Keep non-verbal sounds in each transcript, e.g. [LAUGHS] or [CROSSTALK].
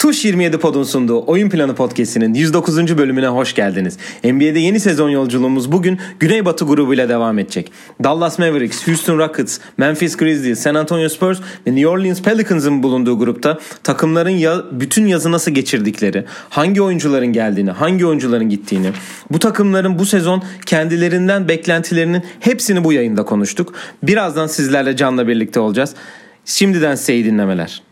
Tuş 27 Pod'un sunduğu Oyun Planı Podcast'inin 109. bölümüne hoş geldiniz. NBA'de yeni sezon yolculuğumuz bugün Güneybatı grubuyla devam edecek. Dallas Mavericks, Houston Rockets, Memphis Grizzlies, San Antonio Spurs ve New Orleans Pelicans'ın bulunduğu grupta takımların ya, bütün yazı nasıl geçirdikleri, hangi oyuncuların geldiğini, hangi oyuncuların gittiğini, bu takımların bu sezon kendilerinden beklentilerinin hepsini bu yayında konuştuk. Birazdan sizlerle Can'la birlikte olacağız. Şimdiden size iyi dinlemeler.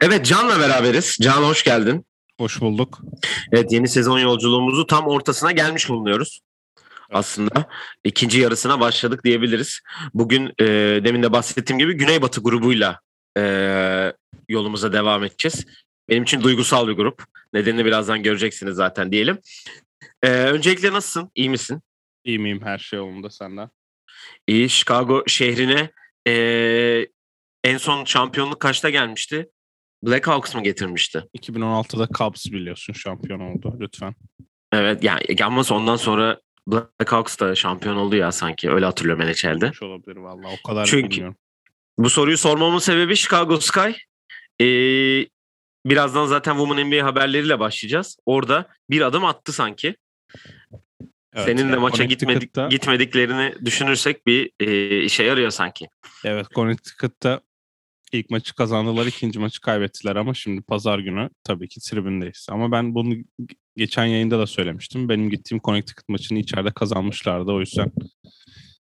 Evet Can'la beraberiz. Can hoş geldin. Hoş bulduk. Evet yeni sezon yolculuğumuzu tam ortasına gelmiş bulunuyoruz. Aslında ikinci yarısına başladık diyebiliriz. Bugün e, demin de bahsettiğim gibi Güneybatı grubuyla e, yolumuza devam edeceğiz. Benim için duygusal bir grup. Nedenini birazdan göreceksiniz zaten diyelim. E, öncelikle nasılsın? İyi misin? İyi miyim? Her şey yolunda senden. İyi. Chicago şehrine e, en son şampiyonluk kaçta gelmişti? Blackhawks mı getirmişti? 2016'da Cubs biliyorsun şampiyon oldu lütfen. Evet yani ama ondan sonra Blackhawks da şampiyon oldu ya sanki öyle hatırlıyorum NHL'de. Olabilir valla o kadar Çünkü bilmiyorum. bu soruyu sormamın sebebi Chicago Sky. Ee, birazdan zaten Women NBA haberleriyle başlayacağız. Orada bir adım attı sanki. Evet, Senin de maça gitmedik, gitmediklerini düşünürsek bir e, işe yarıyor sanki. Evet Connecticut'ta ilk maçı kazandılar, ikinci maçı kaybettiler ama şimdi pazar günü tabii ki tribündeyiz. Ama ben bunu geçen yayında da söylemiştim. Benim gittiğim Connecticut maçını içeride kazanmışlardı. O yüzden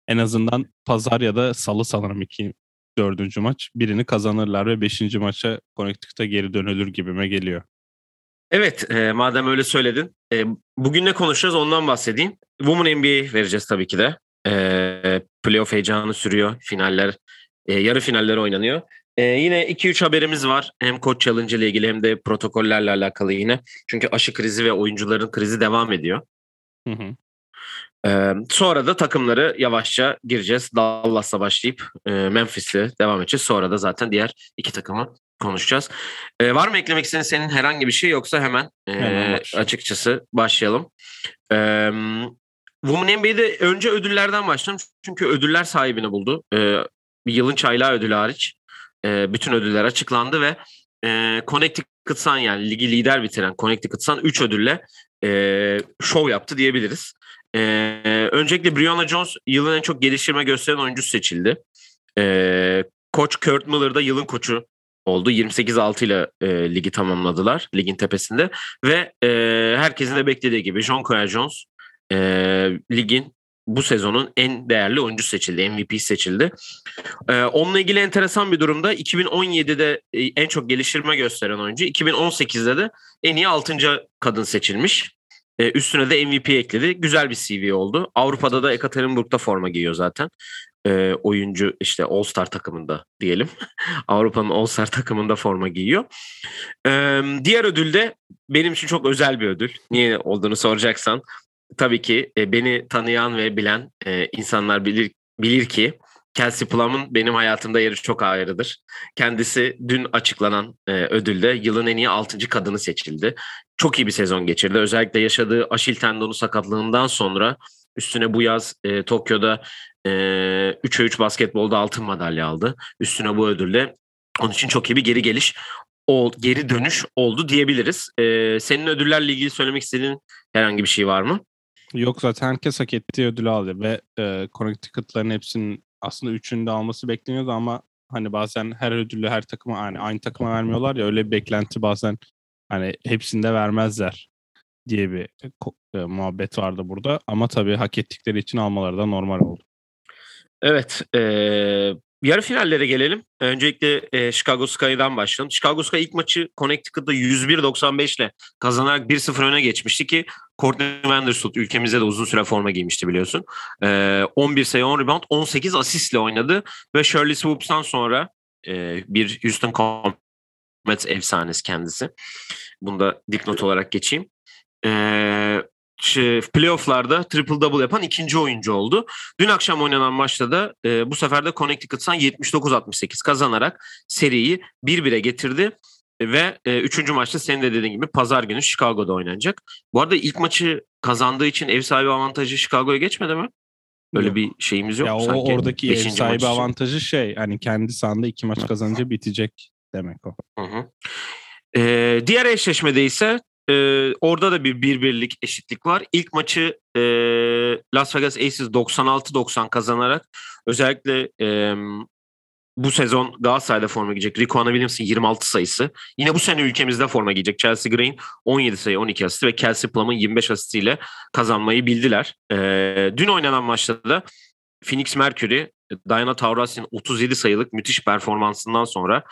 en azından pazar ya da salı sanırım iki dördüncü maç birini kazanırlar ve beşinci maça Connecticut'a geri dönülür gibime geliyor. Evet, e, madem öyle söyledin. E, bugün ne konuşacağız ondan bahsedeyim. Women NBA vereceğiz tabii ki de. E, playoff heyecanı sürüyor. Finaller, e, yarı finaller oynanıyor. E, yine 2-3 haberimiz var. Hem Coach Challenge ile ilgili hem de protokollerle alakalı yine. Çünkü aşı krizi ve oyuncuların krizi devam ediyor. Hı hı. Ee, sonra da takımları yavaşça gireceğiz. Dallas'la başlayıp e, Memphis'le devam edeceğiz. Sonra da zaten diğer iki takımı konuşacağız. Ee, var mı eklemek istediğin senin herhangi bir şey yoksa hemen, e, Hemen başlayalım. açıkçası başlayalım. Ee, Women NBA'de önce ödüllerden başlayalım. Çünkü ödüller sahibini buldu. Ee, yılın çaylağı ödülü hariç. e, bütün ödüller açıklandı ve e, Connecticut Sun yani ligi lider bitiren Connecticut Sun 3 ödülle e, şov yaptı diyebiliriz. Ee, öncelikle Breonna Jones yılın en çok geliştirme gösteren oyuncusu seçildi. Ee, Koç Kurt Miller da yılın koçu oldu. 28-6 ile e, ligi tamamladılar ligin tepesinde ve e, herkesin de beklediği gibi John Coyer Jones e, ligin bu sezonun en değerli oyuncusu seçildi. MVP seçildi. Ee, onunla ilgili enteresan bir durumda 2017'de e, en çok geliştirme gösteren oyuncu, 2018'de de en iyi 6. kadın seçilmiş. Ee, üstüne de MVP ekledi. Güzel bir CV oldu. Avrupa'da da Ekaterinburg'da forma giyiyor zaten. Ee, oyuncu işte All Star takımında diyelim. [LAUGHS] Avrupa'nın All Star takımında forma giyiyor. Ee, diğer ödül de benim için çok özel bir ödül. Niye olduğunu soracaksan. Tabii ki e, beni tanıyan ve bilen e, insanlar bilir bilir ki Kelsey Plum'un benim hayatımda yeri çok ayrıdır. Kendisi dün açıklanan e, ödülde yılın en iyi 6. kadını seçildi. Çok iyi bir sezon geçirdi. Özellikle yaşadığı aşil tendonu sakatlığından sonra üstüne bu yaz e, Tokyo'da e, 3'e 3 basketbolda altın madalya aldı. Üstüne bu ödülle onun için çok iyi bir geri geliş ol, geri dönüş oldu diyebiliriz. E, senin ödüllerle ilgili söylemek istediğin herhangi bir şey var mı? Yok zaten herkes hak ettiği ödülü aldı ve e, Connecticut'ların hepsinin aslında üçünü de alması bekleniyordu ama hani bazen her ödülü her takıma yani aynı takıma vermiyorlar ya öyle bir beklenti bazen hani hepsinde vermezler diye bir ko- e, muhabbet vardı burada ama tabii hak ettikleri için almaları da normal oldu. Evet. E, yarı finallere gelelim. Öncelikle e, Chicago Sky'dan başlayalım. Chicago Sky ilk maçı Connecticut'da 101-95 ile kazanarak 1-0 öne geçmişti ki Courtney Vandersloot ülkemizde de uzun süre forma giymişti biliyorsun. E, 11 sayı 10 rebound 18 asistle oynadı ve Shirley Swoops'tan sonra e, bir Houston Comets efsanesi kendisi. Bunu da dipnot olarak geçeyim. E, şey, playofflarda triple double yapan ikinci oyuncu oldu. Dün akşam oynanan maçta da e, bu sefer de Connecticut Sun 79-68 kazanarak seriyi 1-1'e getirdi. Ve e, üçüncü maçta senin de dediğin gibi pazar günü Chicago'da oynanacak. Bu arada ilk maçı kazandığı için ev sahibi avantajı Chicago'ya geçmedi mi? Öyle Yok. bir şeyimiz yok ya mu o sanki? oradaki ev sahibi maç için. avantajı şey hani kendi sahanda iki maç kazanınca bitecek demek o. Hı hı. Ee, diğer eşleşmede ise e, orada da bir bir birlik eşitlik var. İlk maçı e, Las Vegas Aces 96-90 kazanarak özellikle e, bu sezon Galatasaray'da forma giyecek. Rico Williams'ın 26 sayısı. Yine bu sene ülkemizde forma giyecek. Chelsea Green 17 sayı 12 asist ve Kelsey Plum'ın 25 asistiyle kazanmayı bildiler. Ee, dün oynanan maçta da Phoenix Mercury Diana Taurasi'nin 37 sayılık müthiş performansından sonra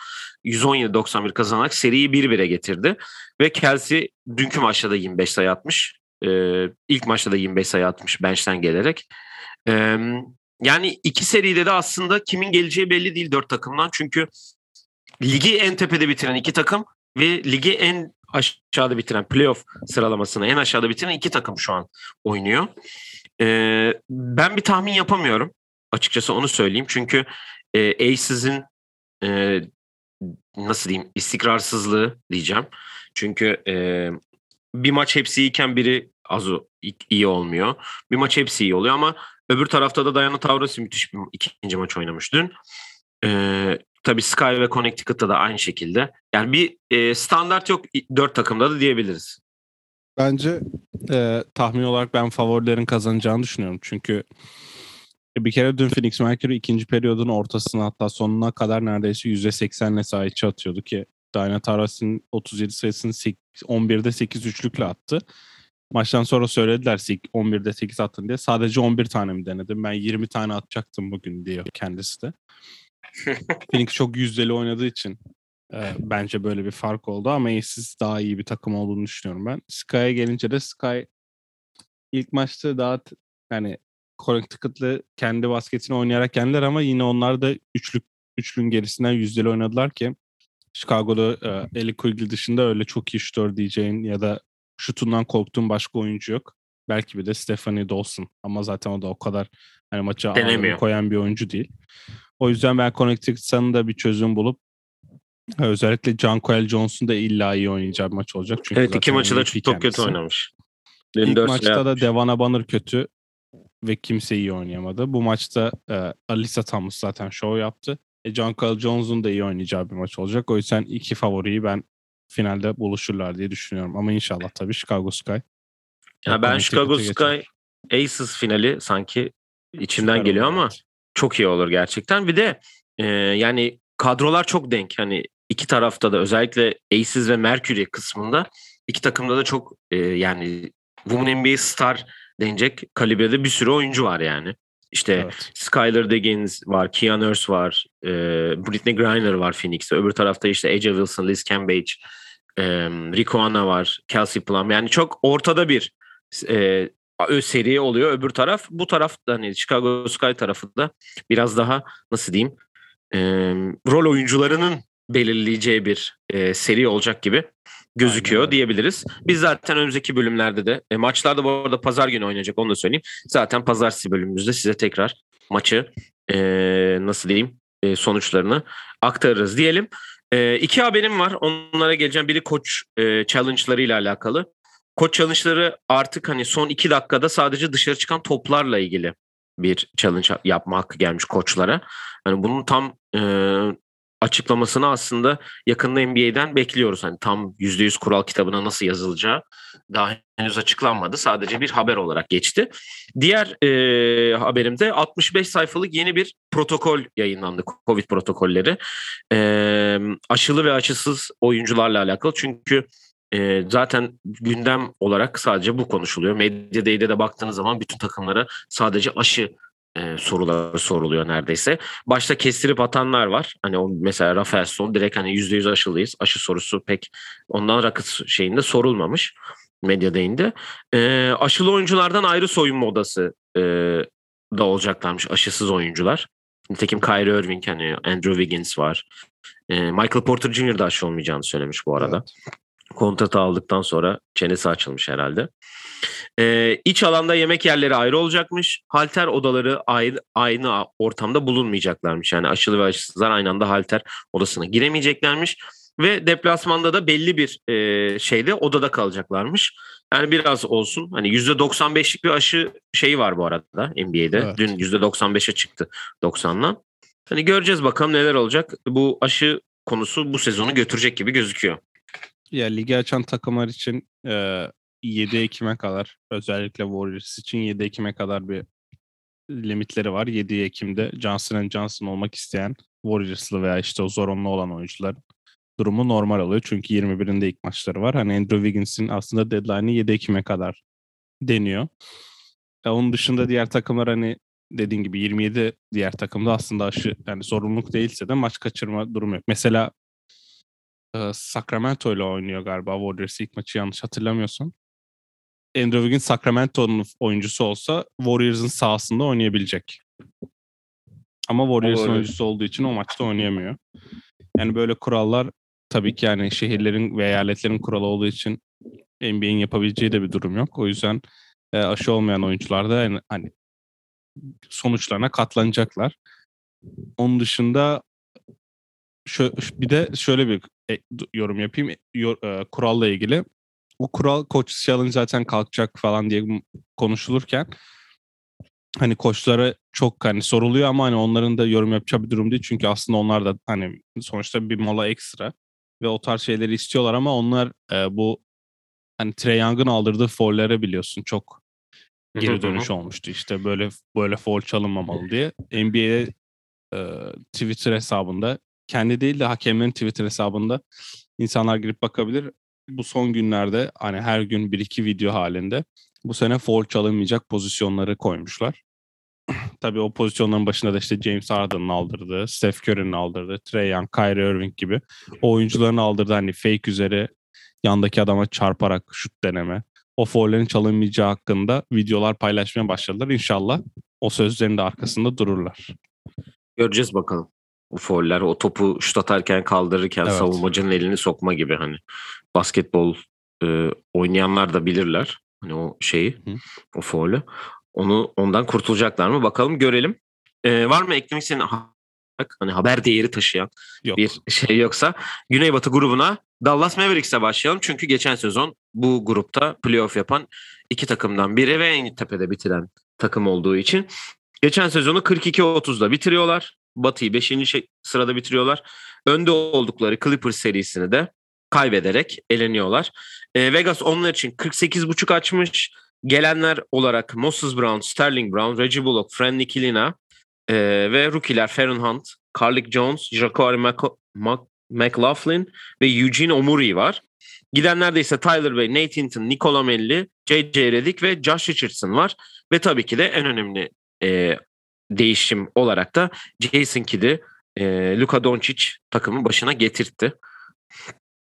117-91 kazanarak seriyi 1-1'e getirdi. Ve Kelsey dünkü maçta da 25 sayı atmış. Ee, ilk maçta da 25 sayı atmış bench'ten gelerek. Ee, yani iki seride de aslında kimin geleceği belli değil dört takımdan. Çünkü ligi en tepede bitiren iki takım ve ligi en aşağıda bitiren playoff sıralamasını en aşağıda bitiren iki takım şu an oynuyor. Ee, ben bir tahmin yapamıyorum. Açıkçası onu söyleyeyim. Çünkü e, Aces'in e, nasıl diyeyim istikrarsızlığı diyeceğim. Çünkü e, bir maç hepsi iyiyken biri az iyi olmuyor. Bir maç hepsi iyi oluyor ama öbür tarafta da Diana Taurasi müthiş bir ikinci maç oynamış dün. E, tabii Sky ve Connecticut'ta da aynı şekilde. Yani bir e, standart yok dört takımda da diyebiliriz. Bence e, tahmin olarak ben favorilerin kazanacağını düşünüyorum. Çünkü bir kere dün Phoenix Mercury ikinci periyodun ortasına hatta sonuna kadar neredeyse %80'le saha içi atıyordu ki Diana Taurasi'nin 37 sayısını sek- 11'de 8 üçlükle attı. Maçtan sonra söylediler sek- 11'de 8 attın diye. Sadece 11 tane mi denedim? Ben 20 tane atacaktım bugün diyor kendisi de. [LAUGHS] Phoenix çok yüzdeli oynadığı için e, bence böyle bir fark oldu ama Aces daha iyi bir takım olduğunu düşünüyorum ben. Sky'a gelince de Sky ilk maçta daha yani Connecticut'lı kendi basketini oynayarak yendiler ama yine onlar da üçlük üçlün gerisinden yüzdeli oynadılar ki Chicago'da e, Ellie Quigley dışında öyle çok iyi şutör diyeceğin ya da şutundan korktuğun başka oyuncu yok. Belki bir de Stephanie Dawson ama zaten o da o kadar hani maça koyan bir oyuncu değil. O yüzden ben Connecticut'ın da bir çözüm bulup e, özellikle John Jones'un da illa iyi oynayacağı bir maç olacak. Çünkü Evet iki maçı da çok kötü oynamış. Dün İlk maçta da atmış. Devana Banner kötü ve kimse iyi oynayamadı. Bu maçta e, Alisa Thomas zaten show yaptı. E, John Carl Jones'un da iyi oynayacağı bir maç olacak. O yüzden iki favoriyi ben finalde buluşurlar diye düşünüyorum. Ama inşallah tabii Chicago Sky. Ya ben Chicago geçer. Sky Aces finali sanki içimden Süper geliyor olur, ama evet. çok iyi olur gerçekten. Bir de e, yani kadrolar çok denk. Hani iki tarafta da özellikle Aces ve Mercury kısmında iki takımda da çok e, yani Women NBA Star denecek kalibrede bir sürü oyuncu var yani. İşte Evet. Skylar Diggins var, Kian Nurse var, e, Britney Griner var Phoenix'te. Öbür tarafta işte Aja Wilson, Liz Cambage, e, Rico Anna var, Kelsey Plum. Yani çok ortada bir e, seri oluyor. Öbür taraf bu taraf hani Chicago Sky tarafı da biraz daha nasıl diyeyim e, rol oyuncularının belirleyeceği bir e, seri olacak gibi gözüküyor Aynen diyebiliriz. Biz zaten önümüzdeki bölümlerde de e, maçlarda bu arada pazar günü oynayacak onu da söyleyeyim. Zaten pazartesi bölümümüzde size tekrar maçı e, nasıl diyeyim e, sonuçlarını aktarırız diyelim. E, iki haberim var. Onlara geleceğim. Biri koç e, challenge'larıyla alakalı. Koç challenge'ları artık hani son iki dakikada sadece dışarı çıkan toplarla ilgili bir challenge yapma hakkı gelmiş koçlara. Hani bunun tam e, açıklamasını aslında yakında NBA'den bekliyoruz. Hani tam %100 kural kitabına nasıl yazılacağı daha henüz açıklanmadı. Sadece bir haber olarak geçti. Diğer e, haberimde 65 sayfalık yeni bir protokol yayınlandı. Covid protokolleri. E, aşılı ve aşısız oyuncularla alakalı. Çünkü e, zaten gündem olarak sadece bu konuşuluyor. Medyaday'da de baktığınız zaman bütün takımlara sadece aşı e, soruları soruluyor neredeyse. Başta kestirip atanlar var. Hani o mesela Rafael Son direkt hani %100 aşılıyız. Aşı sorusu pek ondan rakıt şeyinde sorulmamış medyadayında. E, aşılı oyunculardan ayrı soyunma odası e, da olacaklarmış aşısız oyuncular. Nitekim Kyrie Irving hani Andrew Wiggins var. E, Michael Porter Jr. da aşı olmayacağını söylemiş bu arada. Evet. Kontratı aldıktan sonra çenesi açılmış herhalde. Ee, iç alanda yemek yerleri ayrı olacakmış. Halter odaları ayrı, aynı ortamda bulunmayacaklarmış. Yani aşılı ve aşısızlar aynı anda halter odasına giremeyeceklermiş. Ve deplasmanda da belli bir e, şeyde odada kalacaklarmış. Yani biraz olsun. Hani %95'lik bir aşı şeyi var bu arada NBA'de. Evet. Dün %95'e çıktı 90'dan. Hani göreceğiz bakalım neler olacak. Bu aşı konusu bu sezonu götürecek gibi gözüküyor. Ya ligi açan takımlar için e, 7 Ekim'e kadar özellikle Warriors için 7 Ekim'e kadar bir limitleri var. 7 Ekim'de Johnson Johnson olmak isteyen Warriors'lı veya işte o zorunlu olan oyuncular durumu normal oluyor. Çünkü 21'inde ilk maçları var. Hani Andrew Wiggins'in aslında deadline'ı 7 Ekim'e kadar deniyor. E, onun dışında diğer takımlar hani dediğin gibi 27 diğer takımda aslında aşı yani zorunluluk değilse de maç kaçırma durumu yok. Mesela Sacramento ile oynuyor galiba Warriors ilk maçı yanlış hatırlamıyorsam. Andrew Wiggins Sacramento'nun oyuncusu olsa Warriors'ın sahasında oynayabilecek. Ama Warriors'ın Warriors. oyuncusu olduğu için o maçta oynayamıyor. Yani böyle kurallar tabii ki yani şehirlerin ve eyaletlerin kuralı olduğu için NBA'in yapabileceği de bir durum yok. O yüzden e, aşı olmayan oyuncular da yani, hani sonuçlarına katlanacaklar. Onun dışında şö- bir de şöyle bir yorum yapayım Yor- e, kuralla ilgili. Bu kural coach challenge zaten kalkacak falan diye konuşulurken hani koçlara çok hani soruluyor ama hani onların da yorum yapacağı bir durum değil. Çünkü aslında onlar da hani sonuçta bir mola ekstra ve o tarz şeyleri istiyorlar ama onlar e, bu hani Trey Young'ın aldırdığı foul'lere biliyorsun çok geri dönüş olmuştu. İşte böyle böyle foul çalınmamalı diye. NBA e, Twitter hesabında kendi değil de hakemlerin Twitter hesabında insanlar girip bakabilir. Bu son günlerde hani her gün bir iki video halinde bu sene foul çalınmayacak pozisyonları koymuşlar. [CLEARS THROAT] Tabii o pozisyonların başında da işte James Harden'ın aldırdığı, Steph Curry'nin aldırdığı, Trey Young, Kyrie Irving gibi o oyuncuların aldırdığı hani fake üzeri yandaki adama çarparak şut deneme, o foul'lerin çalınmayacağı hakkında videolar paylaşmaya başladılar. İnşallah o sözlerin de arkasında dururlar. Göreceğiz bakalım. O fauller, o topu şut atarken kaldırırken Evet. savunmacının elini sokma gibi hani basketbol e, oynayanlar da bilirler. Hani o şeyi, Hı. o faulü. Onu ondan kurtulacaklar mı? Bakalım görelim. E, var mı eklemek senin hani haber değeri taşıyan Yok. bir şey yoksa Güneybatı grubuna Dallas Mavericks'e başlayalım. Çünkü geçen sezon bu grupta playoff yapan iki takımdan biri ve en tepede bitiren takım olduğu için geçen sezonu 42-30'da bitiriyorlar. Batı'yı 5. şey- sırada bitiriyorlar. Önde oldukları Clippers serisini de kaybederek eleniyorlar. E, Vegas onlar için 48.5 açmış. Gelenler olarak Moses Brown, Sterling Brown, Reggie Bullock, Fran Nikilina e, ve rookie'ler Farron Hunt, Carlik Jones, Jacquari McLaughlin ve Eugene Omuri var. Gidenlerde ise Tyler Bay, Nate Hinton, Nikola Melli, J.J. Redick ve Josh Richardson var. Ve tabii ki de en önemli e, değişim olarak da Jason Kidd'i e, Luka Doncic takımın başına getirtti.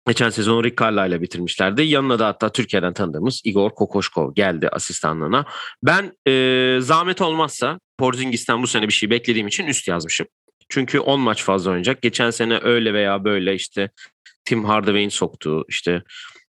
Geçen sezon Rick Carlisle'la bitirmişlerdi. Yanına da hatta Türkiye'den tanıdığımız Igor Kokoşkov geldi asistanlığına. Ben e, zahmet olmazsa Porzingis'ten bu sene bir şey beklediğim için üst yazmışım. Çünkü 10 maç fazla oynayacak. Geçen sene öyle veya böyle işte Tim Hardaway'in soktuğu işte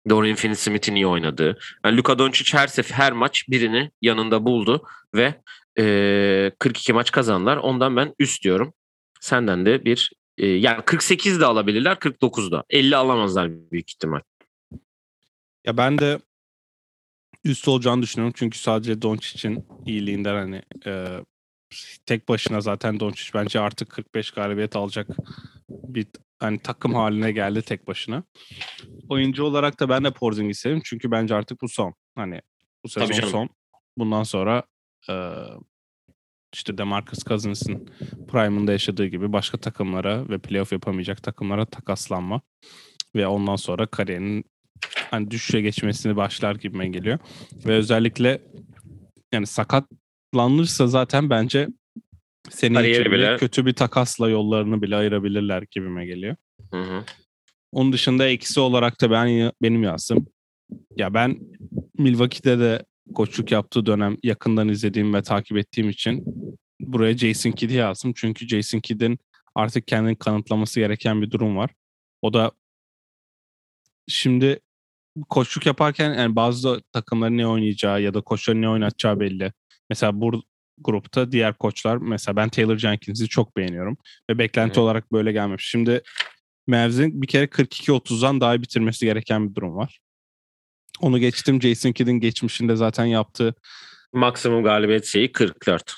Dorian Finney-Smith'in iyi oynadığı. Yani Luka Doncic her sefer her maç birini yanında buldu ve e, 42 maç kazandılar. Ondan ben üst diyorum. Senden de bir e, yani 48 de alabilirler 49 da. 50 alamazlar büyük ihtimal. Ya ben de üst olacağını düşünüyorum. Çünkü sadece Doncic'in iyiliğinden hani e, tek başına zaten Doncic bence artık 45 galibiyet alacak bir hani takım haline geldi tek başına. Oyuncu olarak da ben de Porzingis seviyorum. Çünkü bence artık bu son. Hani bu sezon son. Bundan sonra e, işte DeMarcus Cousins'in prime'ında yaşadığı gibi başka takımlara ve playoff yapamayacak takımlara takaslanma ve ondan sonra kariyerinin hani düşüşe geçmesini başlar gibime geliyor. Ve özellikle yani sakatlanırsa zaten bence senin için bile kötü bir takasla yollarını bile ayırabilirler gibime geliyor. Hı hı. Onun dışında eksi olarak da ben benim yazdım. Ya ben Milwaukee'de de koçluk yaptığı dönem yakından izlediğim ve takip ettiğim için buraya Jason Kidd'i yazdım. Çünkü Jason Kidd'in artık kendini kanıtlaması gereken bir durum var. O da şimdi koçluk yaparken yani bazı takımların ne oynayacağı ya da koçların ne oynatacağı belli. Mesela bu grupta diğer koçlar mesela ben Taylor Jenkins'i çok beğeniyorum ve beklenti Hı. olarak böyle gelmemiş. Şimdi Mavs'in bir kere 42-30'dan daha bitirmesi gereken bir durum var. Onu geçtim. Jason Kidd'in geçmişinde zaten yaptığı Maksimum galibiyet şeyi 44.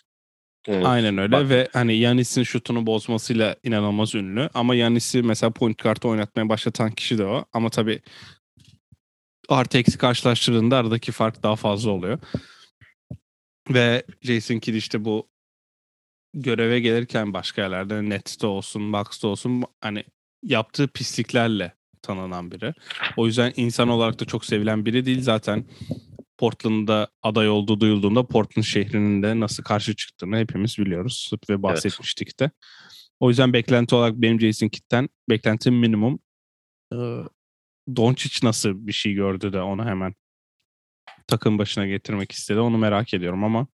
Evet. Aynen öyle Bak. ve hani Yanis'in şutunu bozmasıyla inanılmaz ünlü. Ama Yanis'i mesela point kartı oynatmaya başlatan kişi de o. Ama tabii artı eksi karşılaştırdığında aradaki fark daha fazla oluyor. Ve Jason Kidd işte bu göreve gelirken başka yerlerde Nets'te olsun, Bucks'ta olsun hani yaptığı pisliklerle tanınan biri. O yüzden insan olarak da çok sevilen biri değil. Zaten Portland'da aday olduğu duyulduğunda Portland şehrinin de nasıl karşı çıktığını hepimiz biliyoruz ve bahsetmiştik evet. de. O yüzden beklenti olarak benim Jason Kidd'den beklentim minimum. Ee, Doncic nasıl bir şey gördü de onu hemen takım başına getirmek istedi. Onu merak ediyorum ama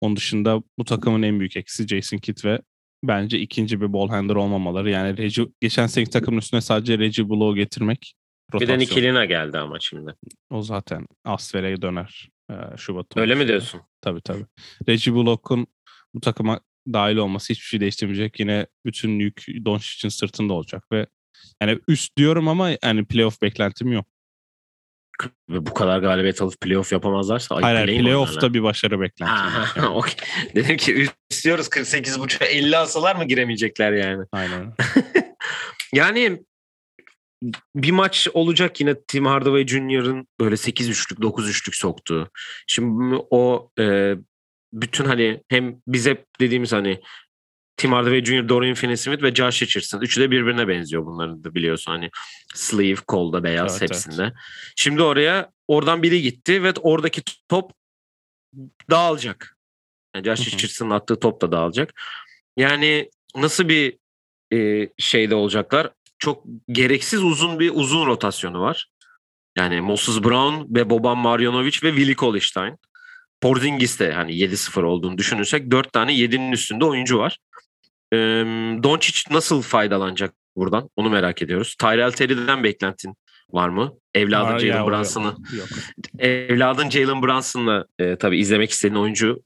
onun dışında bu takımın en büyük eksisi Jason Kidd ve bence ikinci bir ball handler olmamaları. Yani Reggie, geçen seneki takımın üstüne sadece Reggie Bullock'u getirmek rotasyon. Bir de Nikilina geldi ama şimdi. O zaten Asfer'e döner e, Şubat. Öyle mi diyorsun? Tabii tabii. Reggie Bullock'un bu takıma dahil olması hiçbir şey değiştirmeyecek. Yine bütün yük Doncic'in sırtında olacak ve yani üst diyorum ama yani playoff beklentim yok. Bu kadar galibiyet alıp playoff yapamazlarsa Hayır, hayır playoff'ta bir başarı beklentim. okay. [LAUGHS] Dedim ki istiyoruz 48.5'a 50 alsalar mı giremeyecekler yani? Aynen. [LAUGHS] yani bir maç olacak yine Tim Hardaway Jr.'ın böyle 8-3'lük 9-3'lük soktuğu. Şimdi o e, bütün hani hem bize dediğimiz hani Tim Hardaway Jr., Dorian Finney-Smith ve Josh Richardson. Üçü de birbirine benziyor bunların da biliyorsun. Hani sleeve, kolda beyaz evet, hepsinde. Evet. Şimdi oraya oradan biri gitti ve oradaki top dağılacak. Yani Josh Richardson'ın attığı top da dağılacak. Yani nasıl bir e, şeyde olacaklar? Çok gereksiz uzun bir uzun rotasyonu var. Yani Moses Brown ve Boban Marjanovic ve Willi Kolstein. Porzingis de hani 7-0 olduğunu düşünürsek 4 tane 7'nin üstünde oyuncu var. E, Doncic nasıl faydalanacak buradan? Onu merak ediyoruz. Tyrell Terry'den beklentin var mı? Evladın Jalen Brunson'ı. [LAUGHS] Evladın Jalen Brunson'la e, tabii izlemek istediğin oyuncu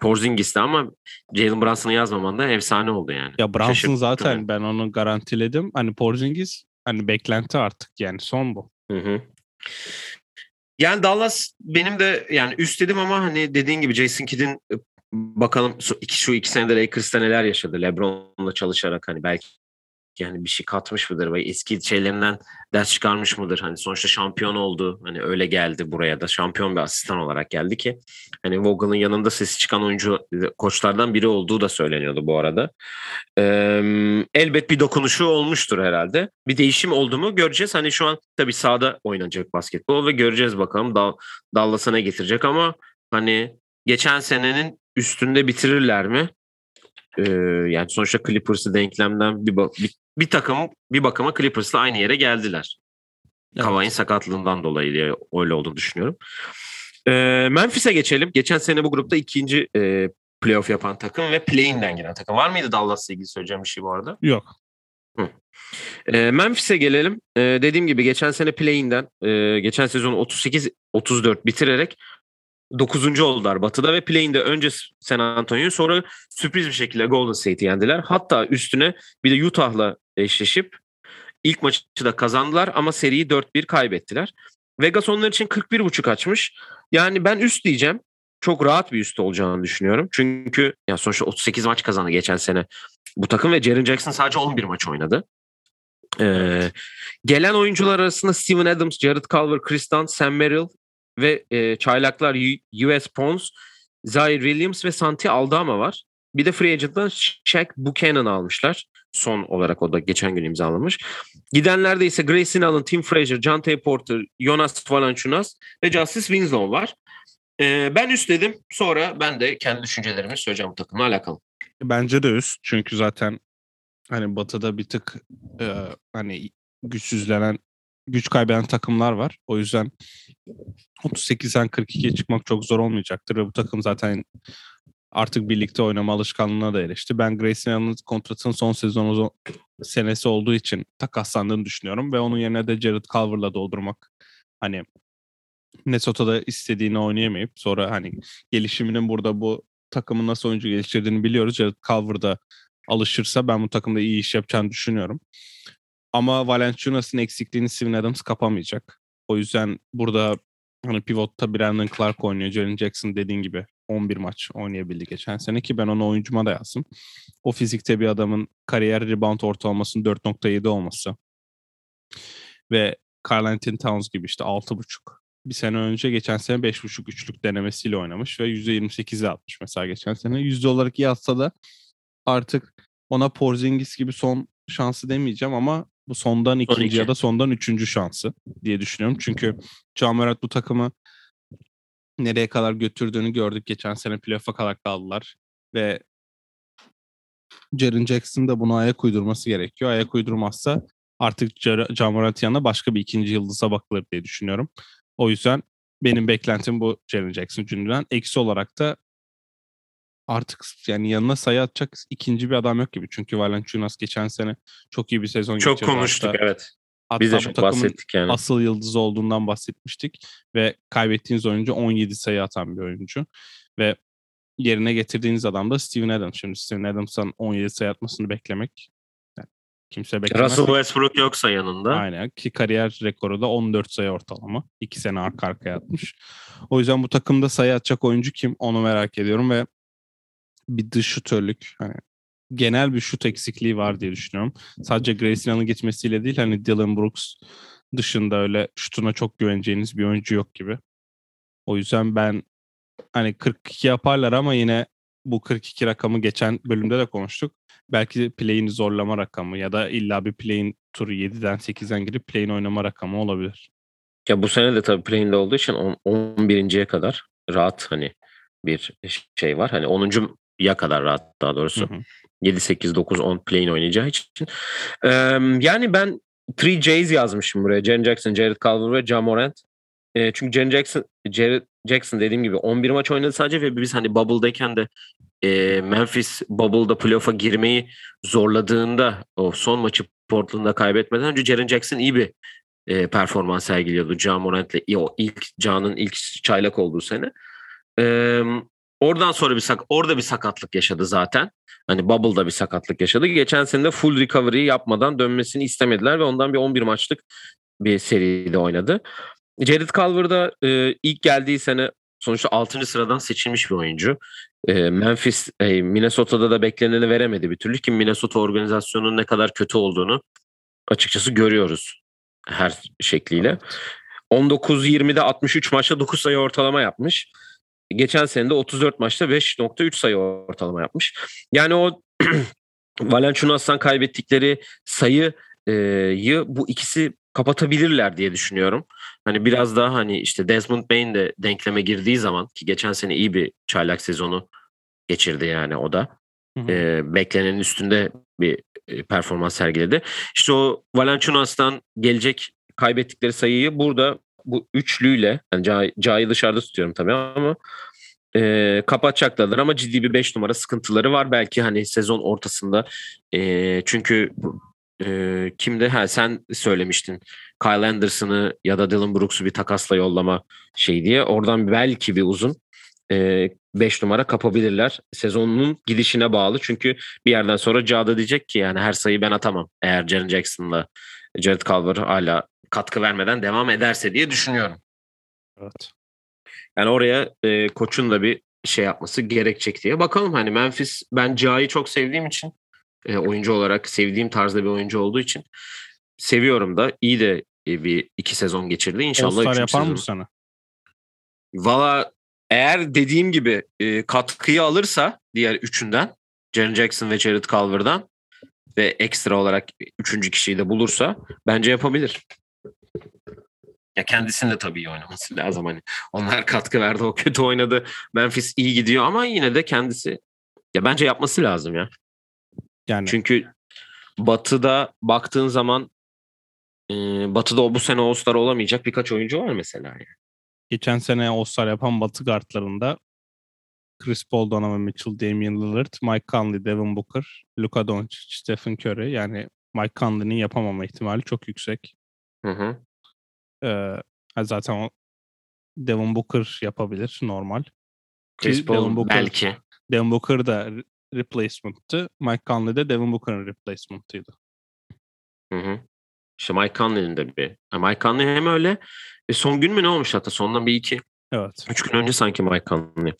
Porzingis'ti ama Jalen Brunson'ı yazmaman da efsane oldu yani. Ya Brunson Şaşırttı zaten mi? ben onu garantiledim. Hani Porzingis hani beklenti artık yani son bu. Hı hı. Yani Dallas benim de yani üst dedim ama hani dediğin gibi Jason Kidd'in bakalım iki, şu iki senede Lakers'ta neler yaşadı. LeBron'la çalışarak hani belki yani bir şey katmış mıdır ve eski şeylerinden ders çıkarmış mıdır? Hani sonuçta şampiyon oldu. Hani öyle geldi buraya da şampiyon bir asistan olarak geldi ki hani Vogel'ın yanında sesi çıkan oyuncu koçlardan biri olduğu da söyleniyordu bu arada. Ee, elbet bir dokunuşu olmuştur herhalde. Bir değişim oldu mu göreceğiz. Hani şu an tabii sahada oynanacak basketbol ve göreceğiz bakalım Dallas'a ne getirecek ama hani geçen senenin üstünde bitirirler mi? Ee, yani sonuçta Clippers'ı denklemden bir, bir, bir takım bir bakıma Clippers'la aynı yere geldiler. Evet. Kavay'ın sakatlığından dolayı diye öyle olduğunu düşünüyorum. Ee, Memphis'e geçelim. Geçen sene bu grupta ikinci e, playoff yapan takım ve play-in'den giren takım. Var mıydı Dallas'la ilgili söyleyeceğim bir şey bu arada? Yok. Hı. E, Memphis'e gelelim. E, dediğim gibi geçen sene play-in'den e, geçen sezon 38-34 bitirerek 9. oldular Batı'da ve play'inde önce San Antonio sonra sürpriz bir şekilde Golden State'i yendiler. Hatta üstüne bir de Utah'la eşleşip ilk maçı da kazandılar ama seriyi 4-1 kaybettiler. Vegas onlar için 41.5 açmış. Yani ben üst diyeceğim. Çok rahat bir üst olacağını düşünüyorum. Çünkü ya sonuçta 38 maç kazandı geçen sene bu takım ve Jaren Jackson sadece 11 maç oynadı. Ee, gelen oyuncular arasında Steven Adams, Jared Culver, Chris Dunn, Sam Merrill, ve e, çaylaklar US Pons, Zaire Williams ve Santi Aldama var. Bir de free agent'dan Shaq Buchanan almışlar. Son olarak o da geçen gün imzalamış. Gidenlerde ise Grayson Allen, Tim Frazier, T. Porter, Jonas Valanciunas ve Justice Winslow var. Ee, ben üst dedim. Sonra ben de kendi düşüncelerimi söyleyeceğim bu takımla alakalı. Bence de üst. Çünkü zaten hani Batı'da bir tık e, hani güçsüzlenen güç kaybeden takımlar var. O yüzden 38'den 42'ye çıkmak çok zor olmayacaktır ve bu takım zaten artık birlikte oynama alışkanlığına da erişti. Ben Grayson Allen'ın kontratının son sezonu senesi olduğu için takaslandığını düşünüyorum ve onun yerine de Jared Culver'la doldurmak hani Minnesota'da istediğini oynayamayıp sonra hani gelişiminin burada bu takımın nasıl oyuncu geliştirdiğini biliyoruz. Jared Culver'da alışırsa ben bu takımda iyi iş yapacağını düşünüyorum. Ama Valenciunas'ın eksikliğini Steven Adams kapamayacak. O yüzden burada Hani pivotta Brandon Clark oynuyor. Jaren Jackson dediğin gibi 11 maç oynayabildi geçen sene ki ben onu oyuncuma da yazdım. O fizikte bir adamın kariyer rebound ortalamasının 4.7 olması ve Carl Anthony Towns gibi işte 6.5 bir sene önce geçen sene 5.5 üçlük denemesiyle oynamış ve %28'e atmış mesela geçen sene. Yüzde olarak iyi atsa da artık ona Porzingis gibi son şansı demeyeceğim ama bu sondan ikinci 12. ya da sondan üçüncü şansı diye düşünüyorum. Çünkü Camerat bu takımı nereye kadar götürdüğünü gördük. Geçen sene playoff'a kadar kaldılar ve Jaren Jackson da buna ayak uydurması gerekiyor. Ayak uydurmazsa artık Camerat yanına başka bir ikinci yıldıza bakılır diye düşünüyorum. O yüzden benim beklentim bu Jaren Jackson Jr.'dan. Eksi olarak da artık yani yanına sayı atacak ikinci bir adam yok gibi. Çünkü Valanciunas geçen sene çok iyi bir sezon Çok geçirdi. konuştuk Hatta, evet. hatta Biz de çok bahsettik yani. asıl yıldızı olduğundan bahsetmiştik. Ve kaybettiğiniz oyuncu 17 sayı atan bir oyuncu. Ve yerine getirdiğiniz adam da Steven Adams. Şimdi Steven Adams'tan 17 sayı atmasını beklemek yani kimse beklemez. Russell Westbrook yoksa yanında. Aynen ki kariyer rekoru da 14 sayı ortalama. 2 sene arka arkaya atmış. O yüzden bu takımda sayı atacak oyuncu kim onu merak ediyorum ve bir dış şutörlük hani genel bir şut eksikliği var diye düşünüyorum. Sadece Grayson geçmesiyle değil hani Dylan Brooks dışında öyle şutuna çok güveneceğiniz bir oyuncu yok gibi. O yüzden ben hani 42 yaparlar ama yine bu 42 rakamı geçen bölümde de konuştuk. Belki play'ini zorlama rakamı ya da illa bir play'in turu 7'den 8'den girip play'in oynama rakamı olabilir. Ya bu sene de tabii play'inde olduğu için 11.ye kadar rahat hani bir şey var. Hani 10. ya kadar rahat daha doğrusu. Hı hı. 7, 8, 9, 10 play'in oynayacağı için. Ee, yani ben 3 J's yazmışım buraya. Jaren Jackson, Jared Culver ve Ja Morant. Ee, çünkü Jaren Jackson, Jared Jackson dediğim gibi 11 maç oynadı sadece ve biz hani Bubble'dayken de e, Memphis Bubble'da playoff'a girmeyi zorladığında o son maçı Portland'da kaybetmeden önce Jaren Jackson iyi bir e, performans sergiliyordu. Ja Morant'le o ilk Ja'nın ilk çaylak olduğu sene. Ee, oradan sonra bir sak orada bir sakatlık yaşadı zaten. Hani Bubble'da bir sakatlık yaşadı. Geçen sene de full recovery yapmadan dönmesini istemediler ve ondan bir 11 maçlık bir seride oynadı. Jared Culver da e, ilk geldiği sene sonuçta 6. sıradan seçilmiş bir oyuncu. E, Memphis, e, Minnesota'da da bekleneni veremedi bir türlü ki Minnesota organizasyonunun ne kadar kötü olduğunu açıkçası görüyoruz her şekliyle. 19-20'de 63 maçta 9 sayı ortalama yapmış. Geçen sene de 34 maçta 5.3 sayı ortalama yapmış. Yani o [CLEARS THROAT] Valanciunas'tan kaybettikleri sayıyı bu ikisi kapatabilirler diye düşünüyorum. Hani biraz daha hani işte Desmond Bain de denkleme girdiği zaman ki geçen sene iyi bir çaylak sezonu geçirdi yani o da. Hı hı. E, beklenenin üstünde bir e, performans sergiledi. İşte o Valanciunas'tan gelecek kaybettikleri sayıyı burada bu üçlüyle yani Ca- Ca'yı dışarıda tutuyorum tabii ama e, kapatacaklardır ama ciddi bir 5 numara sıkıntıları var belki hani sezon ortasında e, çünkü e, kimde ha sen söylemiştin Kyle Anderson'ı ya da Dylan Brooks'u bir takasla yollama şey diye oradan belki bir uzun 5 numara kapabilirler. Sezonun gidişine bağlı. Çünkü bir yerden sonra Cada diyecek ki yani her sayıyı ben atamam. Eğer Jaren Jackson'la Jared Culver hala katkı vermeden devam ederse diye düşünüyorum. Evet. Yani oraya e, koçun da bir şey yapması gerekecek diye. Bakalım hani Memphis ben Ca'yı çok sevdiğim için e, oyuncu olarak sevdiğim tarzda bir oyuncu olduğu için seviyorum da iyi de e, bir iki sezon geçirdi. İnşallah All-Star yapar sezon. mı sana? Valla eğer dediğim gibi e, katkıyı alırsa diğer üçünden Jaren Jackson ve Jared Culver'dan ve ekstra olarak üçüncü kişiyi de bulursa bence yapabilir. Ya kendisinin de tabii iyi oynaması lazım hani. Onlar [LAUGHS] katkı verdi, o kötü oynadı. Memphis iyi gidiyor ama yine de kendisi ya bence yapması lazım ya. Yani Çünkü Batı'da baktığın zaman e, Batı'da o bu sene All-Star olamayacak birkaç oyuncu var mesela. Yani. geçen sene All-Star yapan Batı guardlarında Chris Paul, Donovan Mitchell, Damian Lillard, Mike Conley, Devin Booker, Luka Doncic, Stephen Curry. Yani Mike Conley'nin yapamama ihtimali çok yüksek. Hı hı. Ee, zaten o Devin Booker yapabilir normal. Chris Ki Devin Paul Booker- belki. Devin Booker da re- replacement'tı. Mike Conley de Devin Booker'ın replacement'ıydı. Hı hı. İşte Mike Conley'nin de bir. Mike Conley hem öyle. E son gün mü ne olmuş hatta sondan bir iki. Evet. Üç gün önce sanki Mike Conley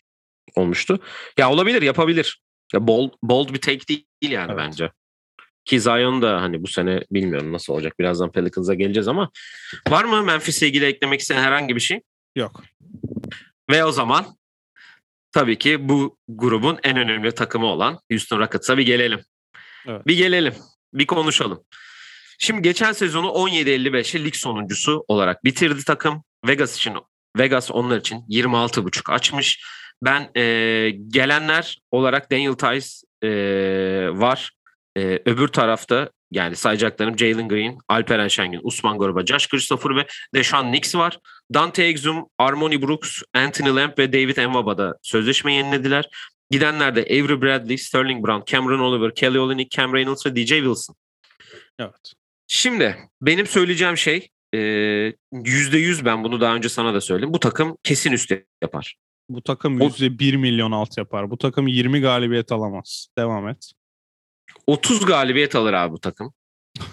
olmuştu. Ya olabilir yapabilir. Ya bold, bold bir take değil yani Evet. bence. Ki Zion da hani bu sene bilmiyorum nasıl olacak. Birazdan Pelicans'a geleceğiz ama var mı Memphis'le ilgili eklemek isteyen herhangi bir şey? Yok. Ve o zaman tabii ki bu grubun en önemli takımı olan Houston Rockets'a bir gelelim. Evet. Bir gelelim. Bir konuşalım. Şimdi geçen sezonu 17-55'e lig sonuncusu olarak bitirdi takım. Vegas için Vegas onlar için 26.5 açmış. Ben e, gelenler olarak Daniel Tice e, var. E, öbür tarafta yani sayacaklarım Jalen Green, Alperen Şengün, Usman Gorba, Josh Christopher ve Deshaun Nix var. Dante Exum, Armoni Brooks, Anthony Lamb ve David Nwaba da sözleşme yenilediler. Gidenler de Avery Bradley, Sterling Brown, Cameron Oliver, Kelly Olynyk, Cam Reynolds ve DJ Wilson. Evet. Şimdi benim söyleyeceğim şey e, yüzde yüz ben bunu daha önce sana da söyledim. Bu takım kesin üstü yapar. Bu takım O- %1 milyon alt yapar. Bu takım 20 galibiyet alamaz. Devam et. 30 galibiyet alır abi bu takım.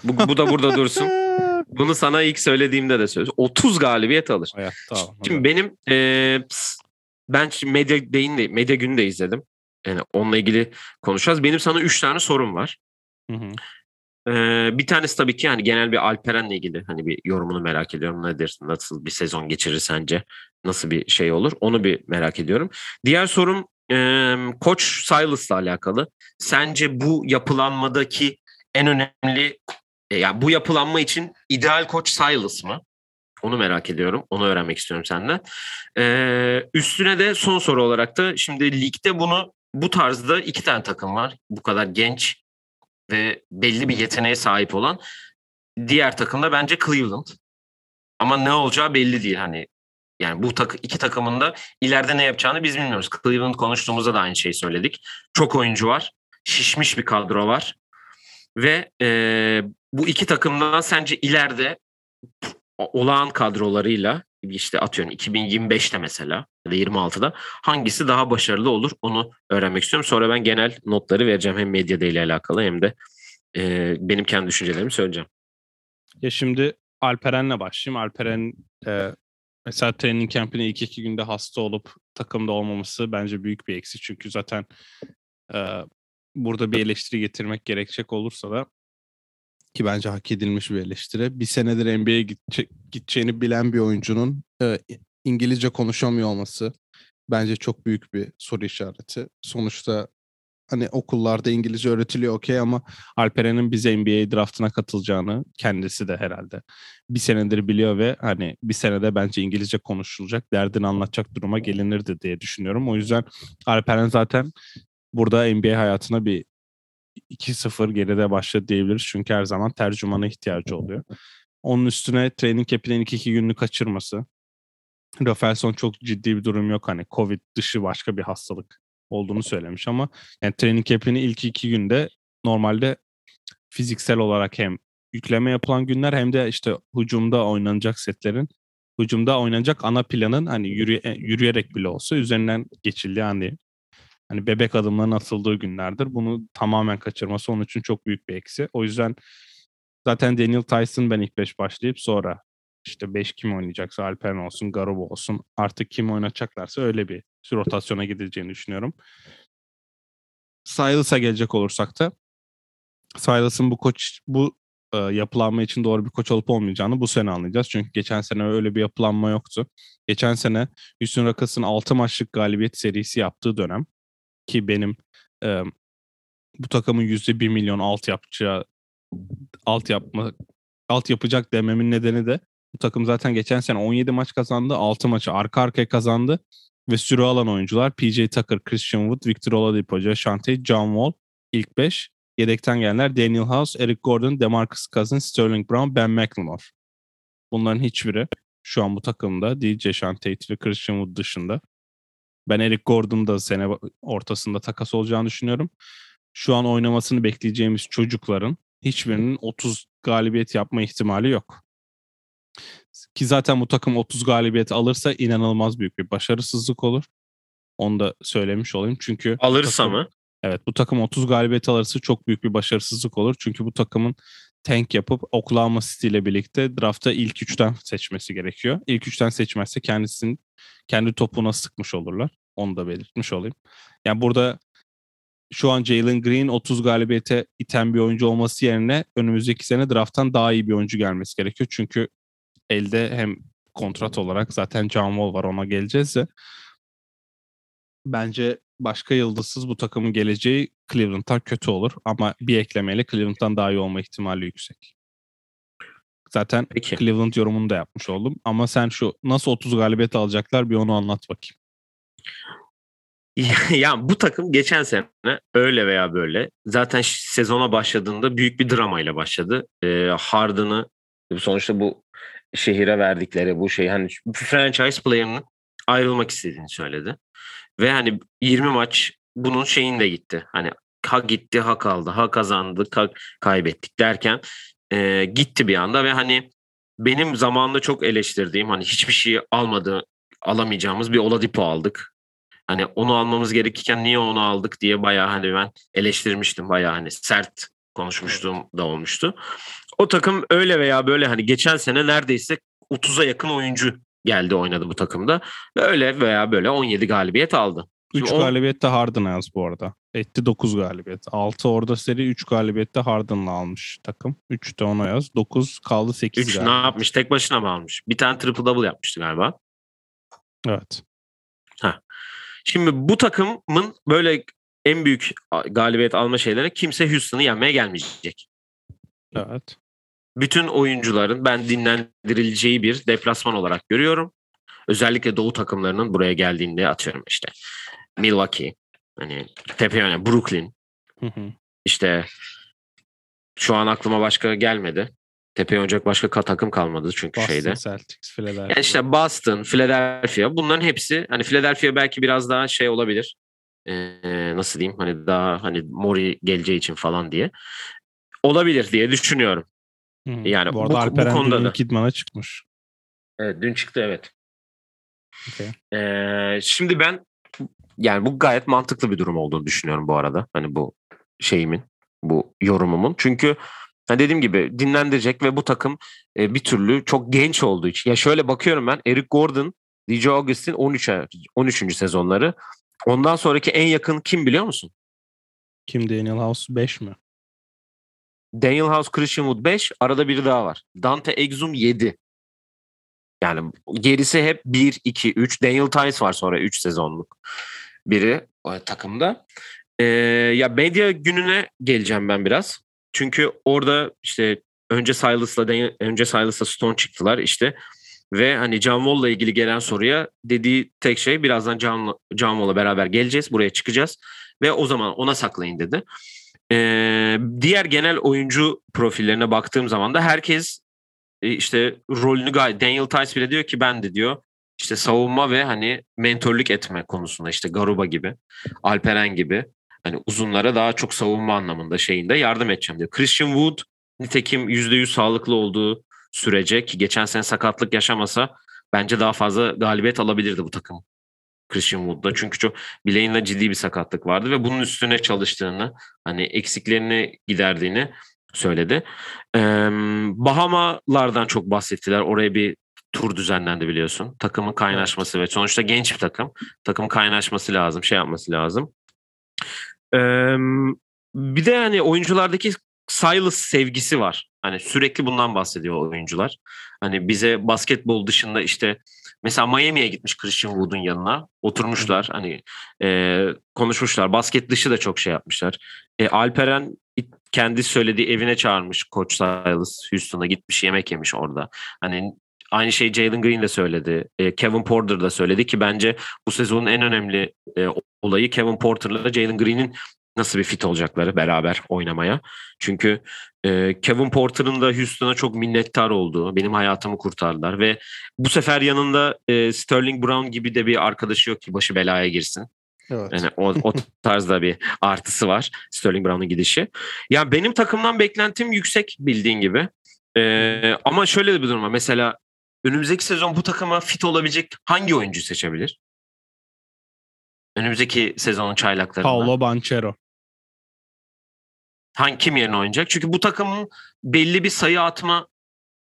Bu, bu da burada dursun. [LAUGHS] Bunu sana ilk söylediğimde de söyledim. 30 galibiyet alır. Hayatta alamaz. Şimdi benim e, ps- ben şimdi medya deyin de, medya günü de izledim. Yani onunla ilgili konuşacağız. Benim sana 3 tane sorum var. Hı hı. Ee, bir tanesi tabii ki hani genel bir Alperen'le ilgili hani bir yorumunu merak ediyorum. Nedir? Nasıl bir sezon geçirir sence? Nasıl bir şey olur? Onu bir merak ediyorum. Diğer sorum Koç Silas'la alakalı. Sence bu yapılanmadaki en önemli e, yani bu yapılanma için ideal koç Silas mı? Onu merak ediyorum. Onu öğrenmek istiyorum senden. Ee, üstüne de son soru olarak da şimdi ligde bunu bu tarzda iki tane takım var. Bu kadar genç ve belli bir yeteneğe sahip olan. Diğer takım da bence Cleveland. Ama ne olacağı belli değil hani. Yani bu tak iki takımın da ileride ne yapacağını biz bilmiyoruz. Cleveland konuştuğumuzda da aynı şeyi söyledik. Çok oyuncu var. Şişmiş bir kadro var. Ve e, bu iki takımdan sence ileride olağan kadrolarıyla işte atıyorum 2025'te mesela ya da 26'da hangisi daha başarılı olur onu öğrenmek istiyorum. Sonra ben genel notları vereceğim hem medyada ile alakalı hem de e, benim kendi düşüncelerimi söyleyeceğim. Ya şimdi Alperen'le başlayayım. Alperen e, mesela training camp'ine ilk iki günde hasta olup takımda olmaması bence büyük bir eksi. Çünkü zaten e, burada bir eleştiri getirmek gerekecek olursa da ki bence hak edilmiş bir eleştiri. Bir senedir NBA'ye gidece- gideceğini bilen bir oyuncunun e, İngilizce konuşamıyor olması bence çok büyük bir soru işareti. Sonuçta hani okullarda İngilizce öğretiliyor okey ama Alperen'in bize NBA draftına katılacağını kendisi de herhalde bir senedir biliyor ve hani bir senede bence İngilizce konuşulacak, derdini anlatacak duruma gelinirdi diye düşünüyorum. O yüzden Alperen zaten burada NBA hayatına bir 2-0 geride başladı diyebiliriz. Çünkü her zaman tercümana ihtiyacı oluyor. Onun üstüne training camp'inin ilk iki gününü kaçırması. Rafaelson çok ciddi bir durum yok. Hani Covid dışı başka bir hastalık olduğunu söylemiş ama yani training camp'inin ilk iki günde normalde fiziksel olarak hem yükleme yapılan günler hem de işte hücumda oynanacak setlerin hücumda oynanacak ana planın hani yürüye- yürüyerek bile olsa üzerinden geçildiği hani hani bebek adımlarının atıldığı günlerdir. Bunu tamamen kaçırması onun için çok büyük bir eksi. O yüzden zaten Daniel Tyson ben ilk 5 başlayıp sonra işte 5 kim oynayacaksa Alperen olsun, Garobo olsun artık kim oynatacaklarsa öyle bir rotasyona gidileceğini düşünüyorum. Silas'a gelecek olursak da Silas'ın bu koç bu e, yapılanma için doğru bir koç olup olmayacağını bu sene anlayacağız. Çünkü geçen sene öyle bir yapılanma yoktu. Geçen sene Houston Rockets'ın 6 maçlık galibiyet serisi yaptığı dönem ki benim e, bu takımın %1 milyon alt yapacağı alt yapma alt yapacak dememin nedeni de bu takım zaten geçen sene 17 maç kazandı. 6 maçı arka arkaya kazandı ve süre alan oyuncular PJ Tucker, Christian Wood, Victor Oladipo, Josh Hante, John Wall ilk 5. Yedekten gelenler Daniel House, Eric Gordon, DeMarcus Cousins, Sterling Brown, Ben McLemore. Bunların hiçbiri şu an bu takımda DJ Shante ve Christian Wood dışında. Ben Eric Gordon'un da sene ortasında takas olacağını düşünüyorum. Şu an oynamasını bekleyeceğimiz çocukların hiçbirinin 30 galibiyet yapma ihtimali yok. Ki zaten bu takım 30 galibiyet alırsa inanılmaz büyük bir başarısızlık olur. Onu da söylemiş olayım. Çünkü Alırsa takım- mı? Evet bu takım 30 galibiyet alırsa çok büyük bir başarısızlık olur. Çünkü bu takımın tank yapıp Oklahoma City ile birlikte draftta ilk üçten seçmesi gerekiyor. İlk üçten seçmezse kendisinin kendi topuna sıkmış olurlar. Onu da belirtmiş olayım. Yani burada şu an Jalen Green 30 galibiyete iten bir oyuncu olması yerine önümüzdeki sene drafttan daha iyi bir oyuncu gelmesi gerekiyor. Çünkü elde hem kontrat olarak zaten John Wall var ona geleceğiz de bence başka yıldızsız bu takımın geleceği Cleveland'dan kötü olur. Ama bir eklemeyle Cleveland'dan daha iyi olma ihtimali yüksek. Zaten Peki. Cleveland yorumunu da yapmış oldum. Ama sen şu nasıl 30 galibiyet alacaklar bir onu anlat bakayım. [LAUGHS] ya bu takım geçen sene öyle veya böyle zaten sezona başladığında büyük bir dramayla başladı. Ee, Harden'ı sonuçta bu şehire verdikleri bu şey hani franchise player'ının ayrılmak istediğini söyledi. Ve hani 20 maç bunun şeyinde gitti. Hani ha gitti ha kaldı ha kazandı ha kaybettik derken e, gitti bir anda ve hani benim zamanında çok eleştirdiğim hani hiçbir şey almadı alamayacağımız bir Oladipo aldık. Hani onu almamız gerekirken niye onu aldık diye bayağı hani ben eleştirmiştim bayağı hani sert konuşmuştuğum da olmuştu. O takım öyle veya böyle hani geçen sene neredeyse 30'a yakın oyuncu geldi oynadı bu takımda. Ve öyle veya böyle 17 galibiyet aldı. 3 on- galibiyet de Harden'a yaz bu arada. Etti 9 galibiyet. 6 orada seri 3 galibiyet de Harden'la almış takım. 3 de ona yaz. 9 kaldı 8 3 ne yapmış? Tek başına mı almış? Bir tane triple double yapmıştı galiba. Evet. Şimdi bu takımın böyle en büyük galibiyet alma şeyleri kimse Houston'ı yenmeye gelmeyecek. Evet. Bütün oyuncuların ben dinlendirileceği bir deplasman olarak görüyorum. Özellikle doğu takımlarının buraya geldiğinde atıyorum işte. Milwaukee, hani tepe yöne Brooklyn, Hı hı. işte şu an aklıma başka gelmedi. Tepe oynayacak başka ka- takım kalmadı çünkü Boston şeyde. Celtics, Philadelphia. Yani işte Boston, Philadelphia bunların hepsi hani Philadelphia belki biraz daha şey olabilir. Ee, nasıl diyeyim hani daha hani Mori geleceği için falan diye. Olabilir diye düşünüyorum. Hı. yani bu bu- arada bu Alperen konuda da. Kidman'a çıkmış. Evet dün çıktı evet. Okey. Ee, şimdi ben yani bu gayet mantıklı bir durum olduğunu düşünüyorum bu arada. Hani bu şeyimin, bu yorumumun. Çünkü hani dediğim gibi dinlendirecek ve bu takım e, bir türlü çok genç olduğu için. Ya şöyle bakıyorum ben Eric Gordon, DJ Augustin 13 13. sezonları. Ondan sonraki en yakın kim biliyor musun? Kim Daniel House 5 mi? Daniel House, Christian Wood 5, arada biri daha var. Dante Exum 7. Yani gerisi hep 1, 2, 3. Daniel Tice var sonra 3 sezonluk biri o takımda. Ee, ya medya gününe geleceğim ben biraz. Çünkü orada işte önce Silas'la önce Silas'la Stone çıktılar işte. Ve hani John Wall'la ilgili gelen soruya dediği tek şey birazdan John, John Wall'la beraber geleceğiz. Buraya çıkacağız. Ve o zaman ona saklayın dedi. Ee, diğer genel oyuncu profillerine baktığım zaman da herkes e, işte rolünü gayet Daniel Tice bile diyor ki ben de diyor işte savunma ve hani mentörlük etme konusunda işte Garuba gibi, Alperen gibi hani uzunlara daha çok savunma anlamında şeyinde yardım edeceğim diyor. Christian Wood nitekim %100 sağlıklı olduğu sürece ki geçen sene sakatlık yaşamasa bence daha fazla galibiyet alabilirdi bu takım. Christian Wood'da. Çünkü çok bileğinde ciddi bir sakatlık vardı ve bunun üstüne çalıştığını, hani eksiklerini giderdiğini söyledi. Ee, Bahamalardan çok bahsettiler. Oraya bir tur düzenlendi biliyorsun. Takımın kaynaşması ve sonuçta genç bir takım. Takımın kaynaşması lazım, şey yapması lazım. Ee, bir de hani oyunculardaki Silas sevgisi var. Hani sürekli bundan bahsediyor oyuncular. Hani bize basketbol dışında işte mesela Miami'ye gitmiş Christian Wood'un yanına. Oturmuşlar hani e, konuşmuşlar. Basket dışı da çok şey yapmışlar. E, Alperen kendi söylediği evine çağırmış Koç Silas Houston'a gitmiş yemek yemiş orada. Hani aynı şey Jalen Green de söyledi. E, Kevin Porter da söyledi ki bence bu sezonun en önemli e, olayı Kevin Porter'la Jalen Green'in nasıl bir fit olacakları beraber oynamaya. Çünkü e, Kevin Porter'ın da Houston'a çok minnettar olduğu, benim hayatımı kurtardılar ve bu sefer yanında e, Sterling Brown gibi de bir arkadaşı yok ki başı belaya girsin. Evet. Yani o, o tarzda bir artısı var Sterling Brown'un gidişi. Ya benim takımdan beklentim yüksek bildiğin gibi. Ee, ama şöyle de bir durum var. Mesela önümüzdeki sezon bu takıma fit olabilecek hangi oyuncu seçebilir? Önümüzdeki sezonun çaylaklarından. Paolo Banchero. Hangi kim yerine oynayacak? Çünkü bu takımın belli bir sayı atma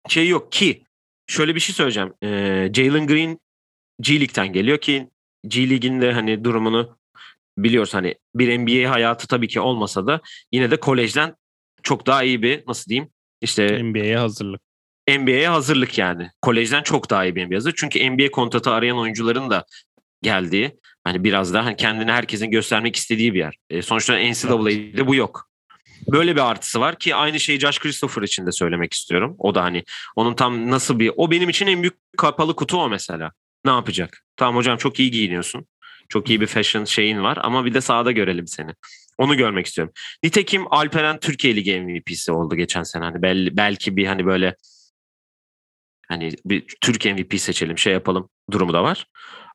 şeyi yok ki. Şöyle bir şey söyleyeceğim. Ee, Jalen Green G League'den geliyor ki G League'in de hani durumunu biliyoruz hani bir NBA hayatı tabii ki olmasa da yine de kolejden çok daha iyi bir nasıl diyeyim işte NBA'ye hazırlık. NBA'ye hazırlık yani. Kolejden çok daha iyi bir NBA hazırlık. Çünkü NBA kontratı arayan oyuncuların da geldiği hani biraz daha hani kendini herkesin göstermek istediği bir yer. E, sonuçta NCAA'de bu yok. Böyle bir artısı var ki aynı şeyi Josh Christopher için de söylemek istiyorum. O da hani onun tam nasıl bir o benim için en büyük kapalı kutu o mesela. Ne yapacak? Tamam hocam çok iyi giyiniyorsun. Çok iyi bir fashion şeyin var ama bir de sahada görelim seni. Onu görmek istiyorum. Nitekim Alperen Türkiye Ligi MVP'si oldu geçen sene. Hani belli, belki bir hani böyle hani bir Türk MVP seçelim şey yapalım durumu da var.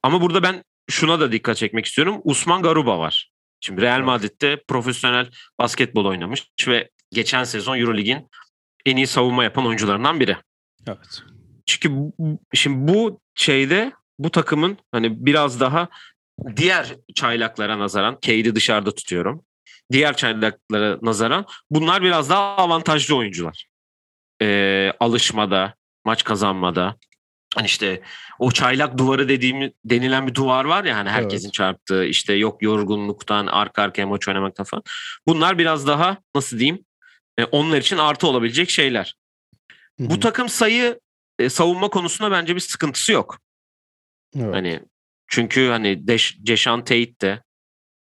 Ama burada ben şuna da dikkat çekmek istiyorum. Usman Garuba var. Şimdi Real Madrid'de profesyonel basketbol oynamış ve geçen sezon Eurolig'in en iyi savunma yapan oyuncularından biri. Evet. Çünkü şimdi bu şeyde bu takımın hani biraz daha diğer çaylaklara nazaran Cade'i dışarıda tutuyorum. Diğer çaylaklara nazaran bunlar biraz daha avantajlı oyuncular. Ee, alışmada, maç kazanmada. Hani işte o çaylak duvarı dediğim denilen bir duvar var ya hani herkesin evet. çarptığı işte yok yorgunluktan arka arkaya maç oynamaktan falan. Bunlar biraz daha nasıl diyeyim e, onlar için artı olabilecek şeyler. Hı-hı. Bu takım sayı e, savunma konusunda bence bir sıkıntısı yok. Evet. Hani çünkü hani Deş, Deşan Tate de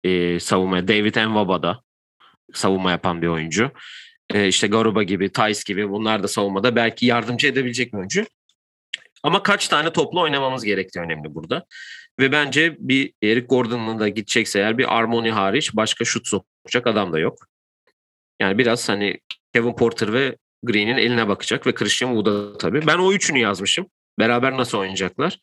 e, savunmaya, David Envaba da savunma yapan bir oyuncu. E, işte Garuba gibi, Tice gibi bunlar da savunmada belki yardımcı edebilecek bir oyuncu. Ama kaç tane toplu oynamamız gerektiği önemli burada. Ve bence bir Eric Gordon'la da gidecekse eğer bir Armoni hariç başka şut sokacak adam da yok. Yani biraz hani Kevin Porter ve Green'in eline bakacak ve Christian Wood'a tabii. Ben o üçünü yazmışım. Beraber nasıl oynayacaklar?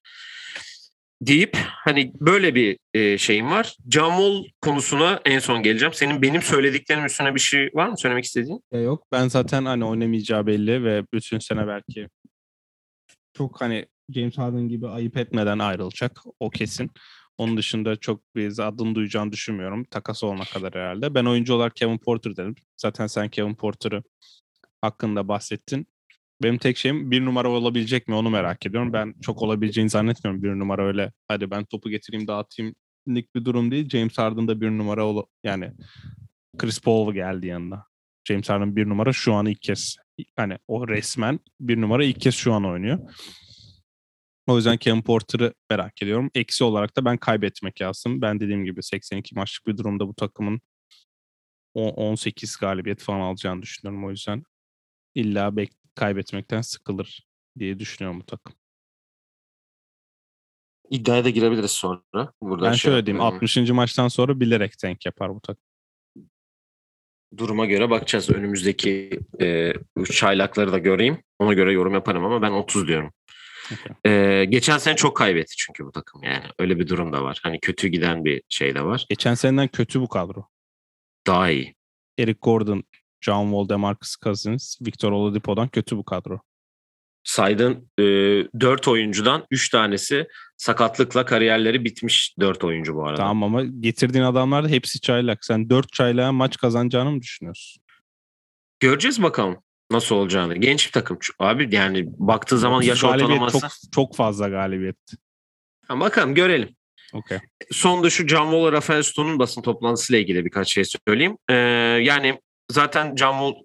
deyip hani böyle bir e, şeyim var. John Wall konusuna en son geleceğim. Senin benim söylediklerim üstüne bir şey var mı söylemek istediğin? Yok ben zaten hani oynamayacağı belli ve bütün sene belki çok hani James Harden gibi ayıp etmeden ayrılacak o kesin. Onun dışında çok bir adını duyacağını düşünmüyorum. Takas olana kadar herhalde. Ben oyuncu olarak Kevin Porter dedim. Zaten sen Kevin Porter'ı hakkında bahsettin. Benim tek şeyim bir numara olabilecek mi onu merak ediyorum. Ben çok olabileceğini zannetmiyorum bir numara öyle. Hadi ben topu getireyim dağıtayım lik bir durum değil. James Harden da bir numara ol yani Chris Paul geldi yanında. James Harden bir numara şu an ilk kez hani o resmen bir numara ilk kez şu an oynuyor. O yüzden Kevin Porter'ı merak ediyorum. Eksi olarak da ben kaybetmek lazım. Ben dediğim gibi 82 maçlık bir durumda bu takımın 18 galibiyet falan alacağını düşünüyorum. O yüzden illa bek kaybetmekten sıkılır diye düşünüyorum bu takım. İddiaya da girebiliriz sonra. Burada ben şey şöyle diyeyim. 60. maçtan sonra bilerek tank yapar bu takım. Duruma göre bakacağız. Önümüzdeki e, çaylakları da göreyim. Ona göre yorum yaparım ama ben 30 diyorum. Okay. Ee, geçen sene çok kaybetti çünkü bu takım yani. Öyle bir durum da var. Hani kötü giden bir şey de var. Geçen seneden kötü bu kadro. Daha iyi. Eric Gordon, John Wall, DeMarcus Cousins, Victor Oladipo'dan kötü bu kadro. Saydığın e, 4 oyuncudan 3 tanesi sakatlıkla kariyerleri bitmiş 4 oyuncu bu arada. Tamam ama getirdiğin adamlar da hepsi çaylak. Sen 4 çaylağa maç kazanacağını mı düşünüyorsun? Göreceğiz bakalım nasıl olacağını. Genç bir takım. Abi yani baktığı zaman yaş ortalaması. Çok, çok fazla galibiyet. Ha, bakalım görelim. Okay. Son da şu John Wall Rafael Stone'un basın toplantısıyla ilgili birkaç şey söyleyeyim. Ee, yani zaten John Wall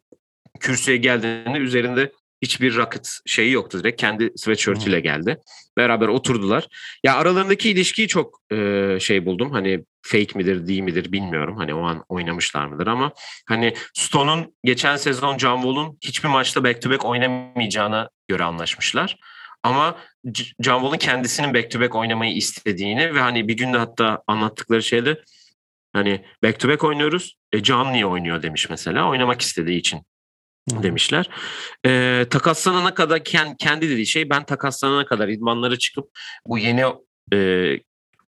kürsüye geldiğinde üzerinde hiçbir rocket şeyi yoktu direkt. Kendi sweatshirt'iyle geldi. Beraber oturdular. Ya aralarındaki ilişkiyi çok e, şey buldum. Hani fake midir değil midir bilmiyorum. Hani o an oynamışlar mıdır ama hani Stone'un geçen sezon John Wall'un hiçbir maçta back to back oynamayacağına göre anlaşmışlar. Ama John Wall'un kendisinin back to back oynamayı istediğini ve hani bir günde hatta anlattıkları şeyde hani back to back oynuyoruz. E Can niye oynuyor demiş mesela. Oynamak istediği için demişler. E, takaslanana kadar kendi dediği şey ben takaslanana kadar idmanlara çıkıp bu yeni e,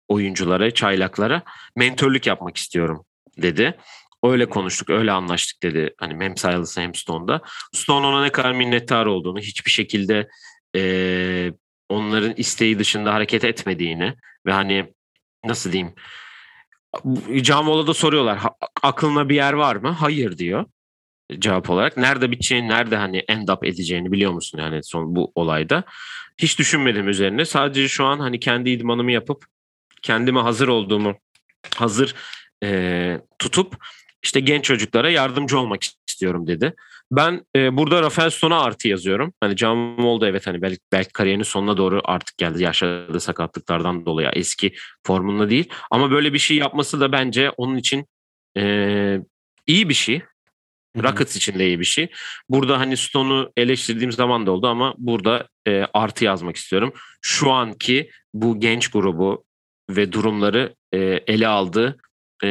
oyunculara, çaylaklara mentörlük yapmak istiyorum dedi. Öyle konuştuk, öyle anlaştık dedi. Hani hem Silas'a hem Stone'da. Stone ona ne kadar minnettar olduğunu, hiçbir şekilde e, onların isteği dışında hareket etmediğini ve hani nasıl diyeyim Camola'da soruyorlar aklına bir yer var mı? Hayır diyor. Cevap olarak. Nerede biteceğini, nerede hani end up edeceğini biliyor musun yani son bu olayda. Hiç düşünmedim üzerine. Sadece şu an hani kendi idmanımı yapıp kendime hazır olduğumu hazır e, tutup işte genç çocuklara yardımcı olmak istiyorum dedi. Ben e, burada Rafael Stone'a artı yazıyorum. Hani Can oldu evet hani belki, belki kariyerinin sonuna doğru artık geldi yaşadığı sakatlıklardan dolayı eski formunda değil. Ama böyle bir şey yapması da bence onun için e, iyi bir şey. Rockets için de iyi bir şey. Burada hani Stone'u eleştirdiğim zaman da oldu ama burada e, artı yazmak istiyorum. Şu anki bu genç grubu ve durumları e, ele aldı. E,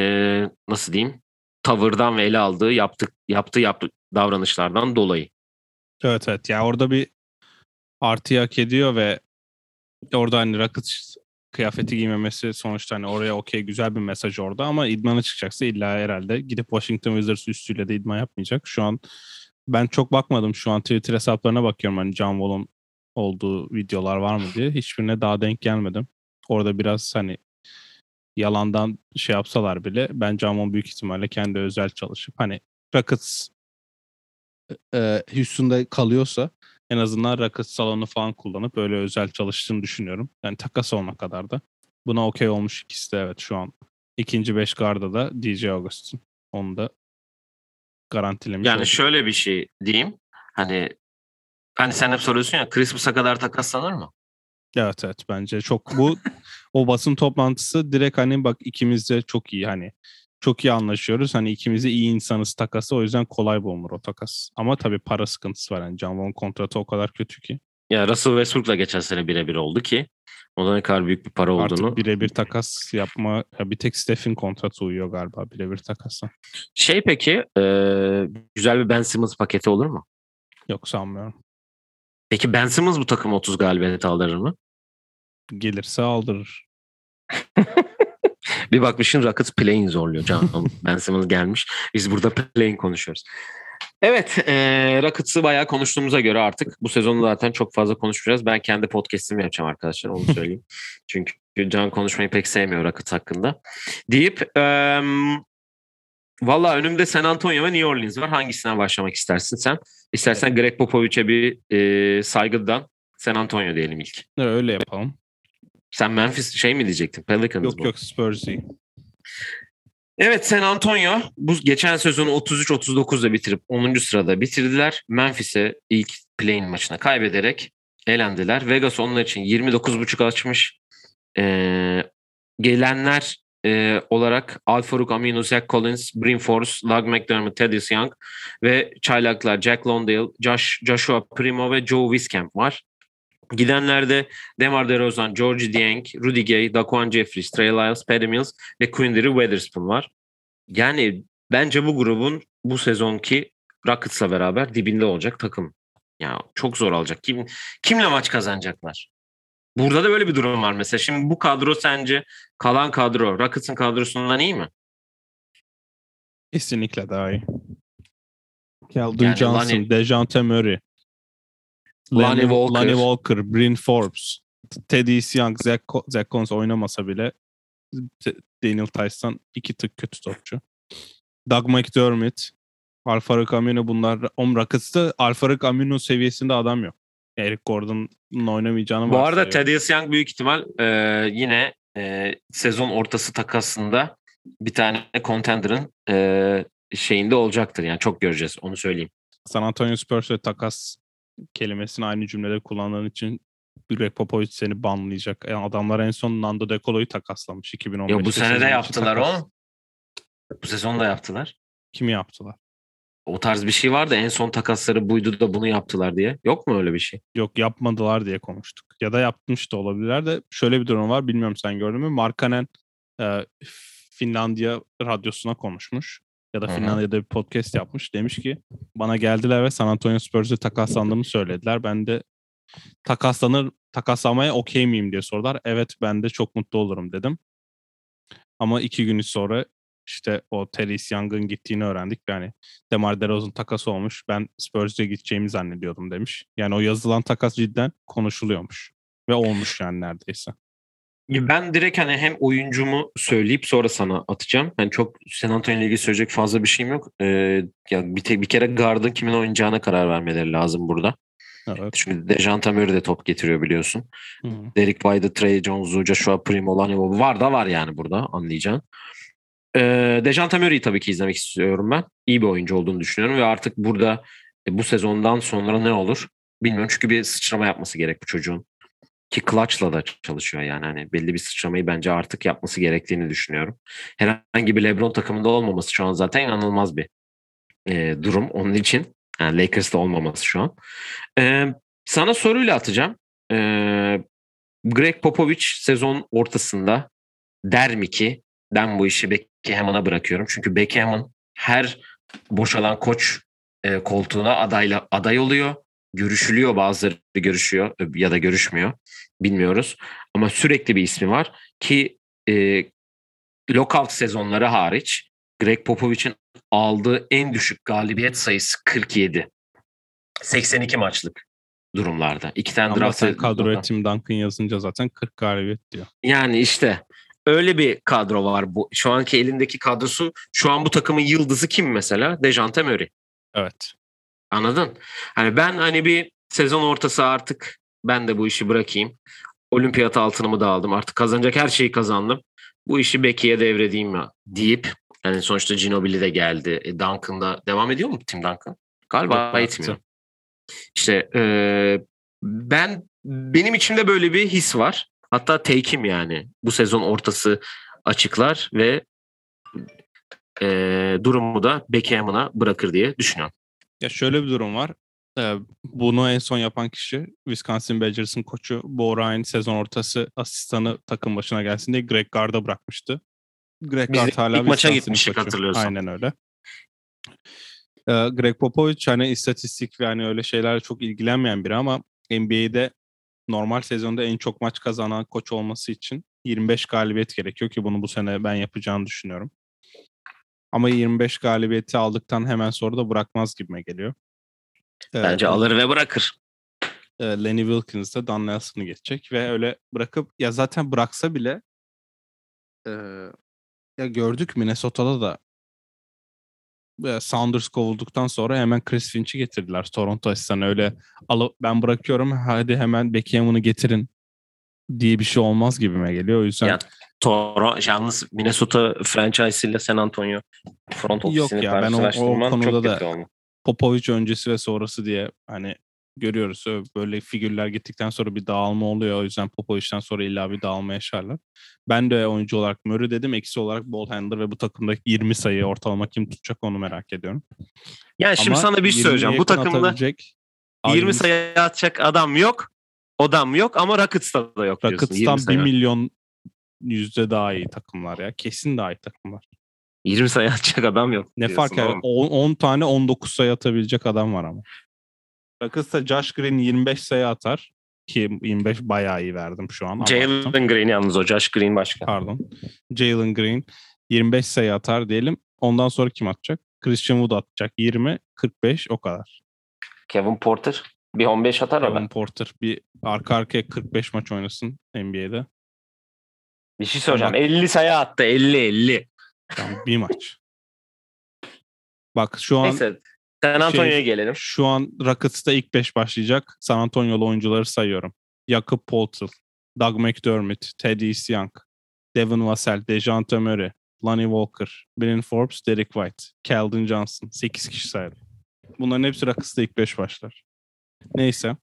nasıl diyeyim? Tavırdan ve ele aldığı yaptık yaptığı yaptığı davranışlardan dolayı. Evet evet. Ya orada bir artı hak ediyor ve orada hani Rockets kıyafeti giymemesi sonuçta hani oraya okey güzel bir mesaj orada ama idmana çıkacaksa illa herhalde gidip Washington Wizards üstüyle de idman yapmayacak. Şu an ben çok bakmadım şu an Twitter hesaplarına bakıyorum hani John Wall'un olduğu videolar var mı [SIGHS] diye. Hiçbirine daha denk gelmedim. Orada biraz hani yalandan şey yapsalar bile ben Wall büyük ihtimalle kendi özel çalışıp hani Rockets e, Houston'da kalıyorsa en azından Rockets salonu falan kullanıp öyle özel çalıştığını düşünüyorum. Yani takas olana kadar da. Buna okey olmuş ikisi de evet şu an. ikinci beş garda da DJ Augustin. Onu da garantilemiş Yani olduk. şöyle bir şey diyeyim. Hani hani sen hep soruyorsun ya Christmas'a kadar takaslanır mı? Evet evet bence çok bu o basın toplantısı direkt hani bak ikimiz de çok iyi hani çok iyi anlaşıyoruz. Hani ikimiz de iyi insanız takası o yüzden kolay bulunur o takas. Ama tabii para sıkıntısı var. Yani John Wall'un kontratı o kadar kötü ki. Ya Russell Westbrook'la geçen sene birebir oldu ki o da ne kadar büyük bir para olduğunu. Artık birebir takas yapma ya bir tek Steph'in kontratı uyuyor galiba birebir takasla. Şey peki e, güzel bir Ben Simmons paketi olur mu? Yok sanmıyorum. Peki Ben Simmons bu takım 30 galibiyet aldırır mı? Gelirse aldırır. [LAUGHS] Bir bakmışsın Rockets play'in zorluyor. Can [LAUGHS] Ben Simmons gelmiş. Biz burada play'in konuşuyoruz. Evet, e, Rockets'ı bayağı konuştuğumuza göre artık bu sezonu zaten çok fazla konuşmayacağız. Ben kendi podcast'imi yapacağım arkadaşlar, onu söyleyeyim. [LAUGHS] Çünkü Can konuşmayı pek sevmiyor Rockets hakkında. Deyip, e, valla önümde San Antonio ve New Orleans var. Hangisinden başlamak istersin sen? İstersen Greg Popovich'e bir e, saygıdan San Antonio diyelim ilk. Öyle yapalım. Sen Memphis şey mi diyecektin? Pelicans Yok mı? yok Spurs'i. Evet San Antonio bu geçen sezonu 33-39'da bitirip 10. sırada bitirdiler. Memphis'e ilk play-in maçına kaybederek elendiler. Vegas onlar için 29.5 açmış. Ee, gelenler e, olarak Al Farouk Aminu, Zach Collins, Brim Force, Doug McDermott, Thaddeus Young ve çaylaklar Jack Londale, Josh, Joshua Primo ve Joe Wieskamp var. Gidenlerde Demar DeRozan, George Dieng, Rudy Gay, Daquan Jeffries, Trey Lyles, Patty Mills ve Quinndry Weatherspoon var. Yani bence bu grubun bu sezonki Rockets'la beraber dibinde olacak takım. Ya çok zor olacak. Kim kimle maç kazanacaklar? Burada da böyle bir durum var mesela. Şimdi bu kadro sence kalan kadro Rockets'ın kadrosundan iyi mi? Kesinlikle daha iyi. Keldon Yani Johnson, Lonnie- Dejante Murray, Lonnie Walker. Lonnie Walker, Bryn Forbes, Teddy Young, Zach, Zach Collins oynamasa bile Daniel Tyson iki tık kötü topçu. Doug McDermott, Alfarik Amino bunlar. Om Rockets'ta Alfarik Amino seviyesinde adam yok. Eric Gordon'un oynamayacağını Bu arada. Thaddeus Young büyük ihtimal e, yine e, sezon ortası takasında bir tane contender'ın e, şeyinde olacaktır. Yani çok göreceğiz onu söyleyeyim. San Antonio Spurs'e takas kelimesini aynı cümlede kullandığın için Greg Popovich seni banlayacak. Yani adamlar en son Nando De Colo'yu takaslamış 2015'te. Ya bu sene de yaptılar takas. o. Bu sezon da yaptılar. Kimi yaptılar? O tarz bir şey vardı. En son takasları buydu da bunu yaptılar diye. Yok mu öyle bir şey? Yok yapmadılar diye konuştuk. Ya da yapmış da olabilirler de şöyle bir durum var. Bilmiyorum sen gördün mü? Markkanen e, Finlandiya radyosuna konuşmuş. Ya da. Finlandiya'da bir podcast yapmış. Demiş ki bana geldiler ve San Antonio Spurs'e takaslandığımı söylediler. Ben de takaslanır takaslamaya okey miyim diye sordular. Evet ben de çok mutlu olurum dedim. Ama iki gün sonra işte o Terence Young'ın gittiğini öğrendik. Yani Demar DeRozan takası olmuş. Ben Spurs'e gideceğimi zannediyordum demiş. Yani o yazılan takas cidden konuşuluyormuş. Ve olmuş yani neredeyse. Ben direkt hani hem oyuncumu söyleyip sonra sana atacağım. Yani çok San Antonio ile ilgili söyleyecek fazla bir şeyim yok. Ee, ya bir, te- bir kere guard'ın kimin oynayacağına karar vermeleri lazım burada. Evet. Çünkü Dejanta Murray de top getiriyor biliyorsun. Hı. Derek White'ı, Trey Jones'u, Joshua Primo, Lanivo var da var yani burada anlayacağın. Ee, Dejanta Murray'i tabii ki izlemek istiyorum ben. İyi bir oyuncu olduğunu düşünüyorum ve artık burada e, bu sezondan sonra ne olur bilmiyorum. Çünkü bir sıçrama yapması gerek bu çocuğun. Ki Clutch'la da çalışıyor yani. Hani belli bir sıçramayı bence artık yapması gerektiğini düşünüyorum. Herhangi bir LeBron takımında olmaması şu an zaten inanılmaz bir e, durum onun için. Yani Lakers'ta olmaması şu an. Ee, sana soruyla atacağım. Ee, Greg Popovich sezon ortasında der mi ki ben bu işi Beckham'a bırakıyorum. Çünkü Beckham'ın her boşalan koç e, koltuğuna adayla aday oluyor. Görüşülüyor bazıları görüşüyor ya da görüşmüyor. Bilmiyoruz. Ama sürekli bir ismi var ki e, lockout sezonları hariç Greg Popovich'in aldığı en düşük galibiyet sayısı 47. 82 maçlık durumlarda. İki tane Ama draft sen kadroya Tim Duncan yazınca zaten 40 galibiyet diyor. yani işte öyle bir kadro var bu. Şu anki elindeki kadrosu şu an bu takımın yıldızı kim mesela? Dejante Murray. Evet. Anladın? Hani ben hani bir sezon ortası artık ben de bu işi bırakayım. Olimpiyat altınımı da aldım. Artık kazanacak her şeyi kazandım. Bu işi Becky'ye devredeyim ya deyip yani sonuçta Ginobili de geldi. E, Duncan da devam ediyor mu Tim Duncan? Galiba Yok, etmiyor. İşte e, ben benim içimde böyle bir his var. Hatta take'im yani. Bu sezon ortası açıklar ve e, durumu da Beckham'ına bırakır diye düşünüyorum. Ya şöyle bir durum var. Ee, bunu en son yapan kişi Wisconsin Badgers'ın koçu Bo Ryan sezon ortası asistanı takım başına gelsin diye Greg Gard'a bırakmıştı. Greg Biz Gard ilk hala maça Wisconsin'in gitmiştik koçu. hatırlıyorsan. Aynen öyle. Ee, Greg Popovich hani istatistik ve hani öyle şeylerle çok ilgilenmeyen biri ama NBA'de normal sezonda en çok maç kazanan koç olması için 25 galibiyet gerekiyor ki bunu bu sene ben yapacağını düşünüyorum. Ama 25 galibiyeti aldıktan hemen sonra da bırakmaz gibime geliyor. Ee, Bence bu- alır ve bırakır. e, Lenny Wilkins de Don Nelson'ı geçecek ve öyle bırakıp ya zaten bıraksa bile e, ya gördük Minnesota'da da e, Saunders kovulduktan sonra hemen Chris Finch'i getirdiler Toronto asistanı öyle alıp ben bırakıyorum hadi hemen Beckham'ını getirin diye bir şey olmaz gibime geliyor. O yüzden Ya, Toro, yalnız Minnesota franchise ile San Antonio front Yok ofisini ya, ben o- konuda da-. Popovic öncesi ve sonrası diye hani görüyoruz. Böyle figürler gittikten sonra bir dağılma oluyor. O yüzden Popovic'ten sonra illa bir dağılma yaşarlar. Ben de oyuncu olarak Murray dedim. Eksi olarak ball handler ve bu takımdaki 20 sayı ortalama kim tutacak onu merak ediyorum. Yani şimdi Ama sana bir şey 20'ye söyleyeceğim. Bu takımda atabilecek 20 ayrımız- sayı atacak adam yok. Odam yok ama Rockets'ta da yok diyorsun. 20 Rockets'tan 1 sayı. milyon yüzde daha iyi takımlar ya. Kesin daha iyi takımlar. 20 sayı atacak adam yok. Ne diyorsun fark eder? oğlum. 10, 10 tane 19 sayı atabilecek adam var ama. Rockets'ta Josh Green 25 sayı atar. Ki 25 bayağı iyi verdim şu an. Jalen Green yalnız o. Josh Green başka. Pardon. Jalen Green 25 sayı atar diyelim. Ondan sonra kim atacak? Christian Wood atacak. 20, 45 o kadar. Kevin Porter bir 15 atar Kevin ama. Porter bir arka arkaya 45 maç oynasın NBA'de. Bir şey söyleyeceğim. 50 sayı attı. 50 50. Yani bir maç. Bak şu an Neyse. San Antonio'ya Şey- gelelim. şu an Rockets'ta ilk 5 başlayacak. San Antonio'lu oyuncuları sayıyorum. Jakob Poeltl, Doug McDermott, Teddy Young, Devin Vassell, Dejante Murray, Lonnie Walker, Bryn Forbes, Derek White, Keldon Johnson. 8 kişi saydım. Bunların hepsi Rockets'ta ilk 5 başlar. Neyse.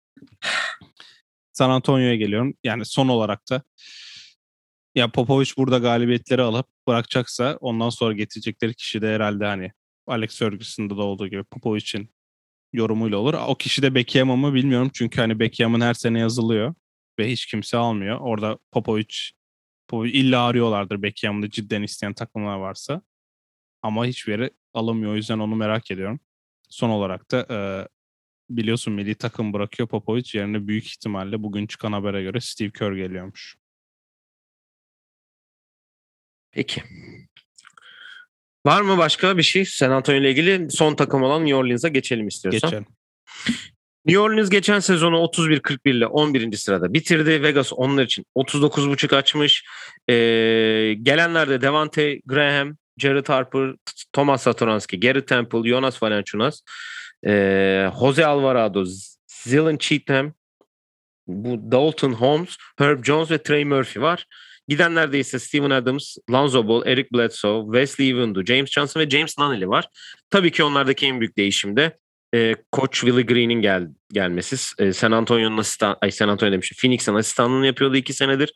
San Antonio'ya geliyorum. Yani son olarak da ya Popovic burada galibiyetleri alıp bırakacaksa ondan sonra getirecekleri kişi de herhalde hani Alex Ferguson'da da olduğu gibi Popovic'in yorumuyla olur. O kişi de Beckham mı bilmiyorum. Çünkü hani Beckham'ın her sene yazılıyor ve hiç kimse almıyor. Orada Popovic, Popovic illa arıyorlardır Beckham'ı cidden isteyen takımlar varsa. Ama hiçbir yere alamıyor. O yüzden onu merak ediyorum. Son olarak da biliyorsun milli takım bırakıyor Popovic. Yerine büyük ihtimalle bugün çıkan habere göre Steve Kerr geliyormuş. Peki. Var mı başka bir şey San Antonio ile ilgili? Son takım olan New Orleans'a geçelim istiyorsan. Geçelim. New Orleans geçen sezonu 31-41 ile 11. sırada bitirdi. Vegas onlar için 39.5 açmış. Ee, gelenlerde Devante Graham, Jared Harper, Thomas Satoransky, Gary Temple, Jonas Valanciunas, e, Jose Alvarado, Zilan Cheatham, bu Dalton Holmes, Herb Jones ve Trey Murphy var. Gidenlerde ise Steven Adams, Lonzo Ball, Eric Bledsoe, Wesley Iwundu, James Johnson ve James Nunnally var. Tabii ki onlardaki en büyük değişim de e, Koç Willie Green'in gel, gelmesi. E, San Antonio'nun asistan, ay San Antonio demişim. Phoenix'in asistanlığını yapıyordu iki senedir.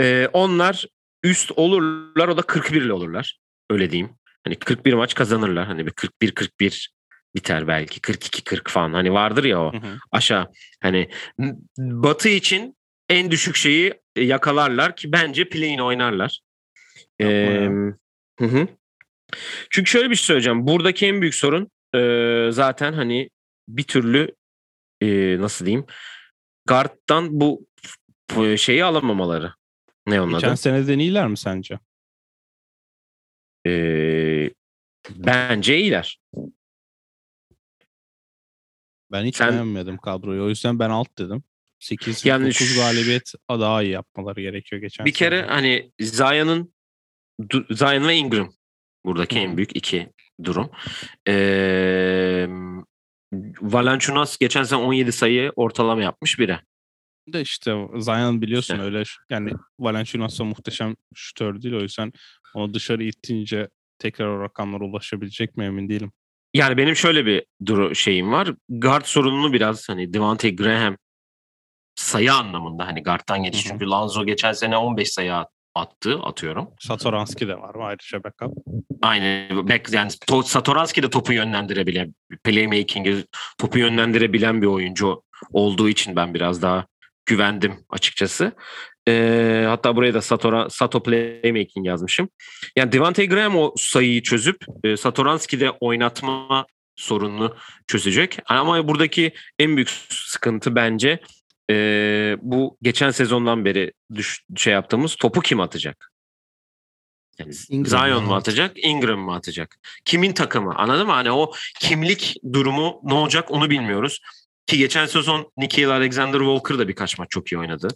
E, onlar üst olurlar o da 41 ile olurlar. Öyle diyeyim. Hani 41 maç kazanırlar. Hani bir 41-41 biter belki. 42-40 falan. Hani vardır ya o Hı hı. aşağı. Hani Batı için en düşük şeyi yakalarlar ki bence play'in oynarlar. Yapma ya. Ee, hı hı. Çünkü şöyle bir şey söyleyeceğim. Buradaki en büyük sorun e, zaten hani bir türlü e, nasıl diyeyim guard'dan bu bu şeyi alamamaları. Ne onun Geçen adı? seneden iyiler mi sence? Ee, bence iyiler. Ben hiç Sen- beğenmedim kadroyu. O yüzden ben alt dedim. 8 Yani 9 şu- galibiyet daha iyi yapmaları gerekiyor geçen Bir kere sene. hani Zion'ın Zion ve Ingram buradaki Hı en büyük iki durum. Ee, Valanciunas geçen sene 17 sayı ortalama yapmış biri. de işte Zion biliyorsun İşte. öyle yani Valanciunas da muhteşem şutör değil o yüzden onu dışarı ittince tekrar o rakamlara ulaşabilecek mi emin değilim. Yani benim şöyle bir duru şeyim var. Guard sorununu biraz hani Devante Graham sayı anlamında hani guard'tan geçiş. Çünkü Lanzo geçen sene 15 sayı at- attı atıyorum. Satoranski de var ayrıca backup. Aynı back, yani To- Satoranski de topu yönlendirebilen, playmaking'i topu yönlendirebilen bir oyuncu olduğu için ben biraz daha güvendim açıkçası. Ee, hatta buraya da Satora, Sato Playmaking yazmışım. Yani Devante Graham o sayıyı çözüp e, Satoranski de oynatma sorununu çözecek. Ama buradaki en büyük sıkıntı bence e, bu geçen sezondan beri düş, şey yaptığımız topu kim atacak? Yani Ingram Zion mu atacak, Ingram mı atacak? Kimin takımı? Anladın mı? Hani o kimlik durumu ne olacak onu bilmiyoruz. Ki geçen sezon Nikhil Alexander Walker da birkaç maç çok iyi oynadı.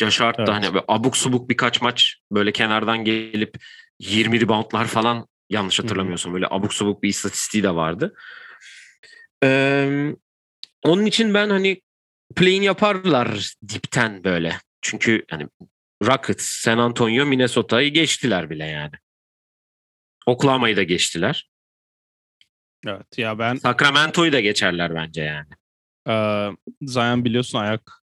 Josh Hart Evet. da hani böyle abuk subuk birkaç maç böyle kenardan gelip 20 reboundlar falan yanlış hatırlamıyorsun. Böyle abuk subuk bir istatistiği de vardı. Ee, onun için ben hani play'in yaparlar dipten böyle. Çünkü hani Rockets, San Antonio, Minnesota'yı geçtiler bile yani. Oklahoma'yı da geçtiler. Evet ya ben Sacramento'yu da geçerler bence yani. Ee, Zion biliyorsun ayak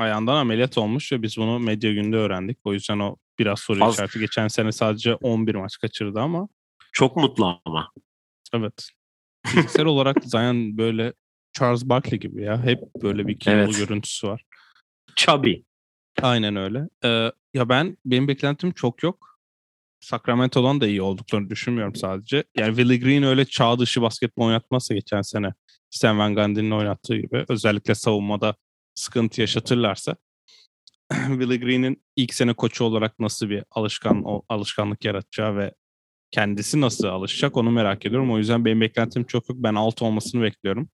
ayağından ameliyat olmuş ve biz bunu medya günde öğrendik. O yüzden o biraz soru Az- işareti. Geçen sene sadece 11 maç kaçırdı ama Çok mutlu ama. evet. Fiziksel [LAUGHS] olarak Zion böyle Charles Barkley gibi ya. Hep böyle bir kilolu Evet. görüntüsü var. Chubby. Aynen öyle. Ee, ya ben benim beklentim çok yok. Sacramento'dan da iyi olduklarını düşünmüyorum sadece. Yani Willie Green öyle çağ dışı basketbol oynatmazsa geçen sene Stan Van Gundy'nin oynattığı gibi özellikle savunmada sıkıntı yaşatırlarsa [CLEARS THROAT] Willie Green'in ilk sene koçu olarak nasıl bir alışkan alışkanlık yaratacağı ve kendisi nasıl alışacak onu merak ediyorum. O yüzden benim beklentim çok yok. Ben alt olmasını bekliyorum.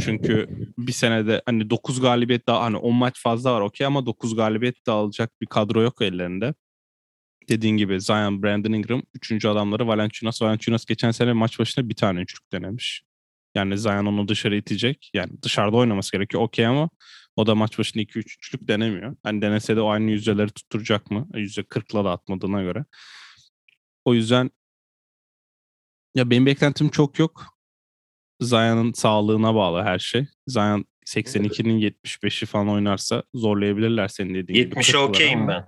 Çünkü bir senede hani 9 galibiyet daha hani 10 maç fazla var okey ama 9 galibiyet de alacak bir kadro yok ellerinde. Dediğin gibi Zion, Brandon Ingram, üçüncü adamları Valanciunas. Valanciunas geçen sene maç başına bir tane üçlük denemiş. Yani Zion onu dışarı itecek. Yani dışarıda oynaması gerekiyor okey ama o da maç başına 2-3 üçlük denemiyor. Hani denese de o aynı yüzdeleri tutturacak mı? %40'la da atmadığına göre. O yüzden ya benim beklentim çok yok. Zion'ın sağlığına bağlı her şey. Zion 82'nin 75'i falan oynarsa zorlayabilirler senin dediğin gibi. 70'e 40'ları okeyim ben.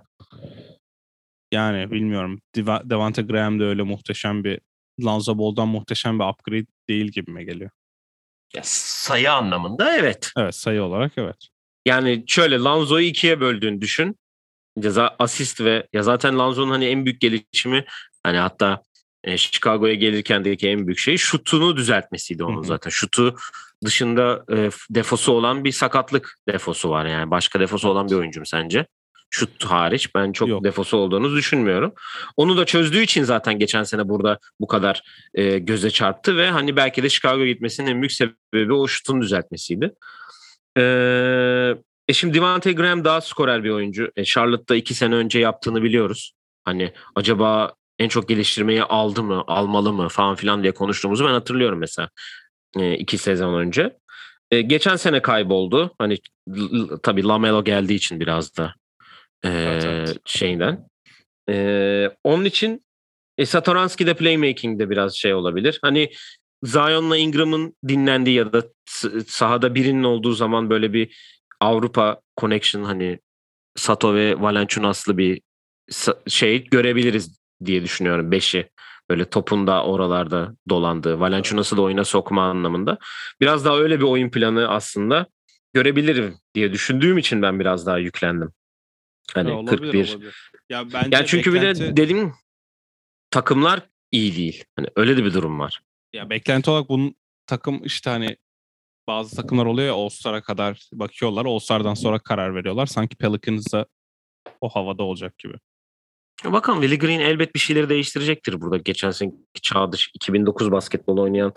Yani bilmiyorum. Deva- Devante Graham de öyle muhteşem bir Lonzo Ball'dan muhteşem bir upgrade değil gibime geliyor. Ya, sayı anlamında evet. Evet sayı olarak evet. Yani şöyle Lanzo'yu ikiye böldüğünü düşün. Ceza asist ve ya zaten Lanzo'nun hani en büyük gelişimi hani hatta e, Chicago'ya gelirken de en büyük şey şutunu düzeltmesiydi onun Hı hı. zaten. Şutu dışında e, defosu olan bir sakatlık defosu var yani. Başka defosu olan bir oyuncu mu sence? Şut hariç ben çok Yok. defosu olduğunu düşünmüyorum. Onu da çözdüğü için zaten geçen sene burada bu kadar e, göze çarptı ve hani belki de Chicago gitmesinin en büyük sebebi o şutun düzeltmesiydi. E, e şimdi Devante Graham daha skorer bir oyuncu. E, Charlotte'da iki sene önce yaptığını biliyoruz. Hani acaba en çok geliştirmeyi aldı mı, almalı mı falan filan diye konuştuğumuzu ben hatırlıyorum mesela e, iki sezon önce. E, geçen sene kayboldu. Hani tabii Lamelo geldiği için biraz da e, Evet, evet. şeyden. E, onun için e, Satoranski'de playmaking'de biraz şey olabilir. Hani Zion'la Ingram'ın dinlendiği ya da sahada birinin olduğu zaman böyle bir Avrupa connection hani Sato ve Valanciunas'lı bir şey görebiliriz diye düşünüyorum. Beşi böyle topun da oralarda dolandığı. Valanciunas'ı da oyuna sokma anlamında. Biraz daha öyle bir oyun planı aslında görebilirim diye düşündüğüm için ben biraz daha yüklendim. Hani Ya olabilir, 41. olabilir. Ya bence Yani çünkü bir beklenti, de dedim takımlar iyi değil. Hani öyle de bir durum var. ya beklenti olarak bunun takım işte hani bazı takımlar oluyor ya All-Star'a kadar bakıyorlar. All-Star'dan sonra karar veriyorlar. Sanki Pelicans da o havada olacak gibi. Bakalım Willie Green elbet bir şeyleri değiştirecektir burada. Geçen seneki çağ dışı 2009 basketbol oynayan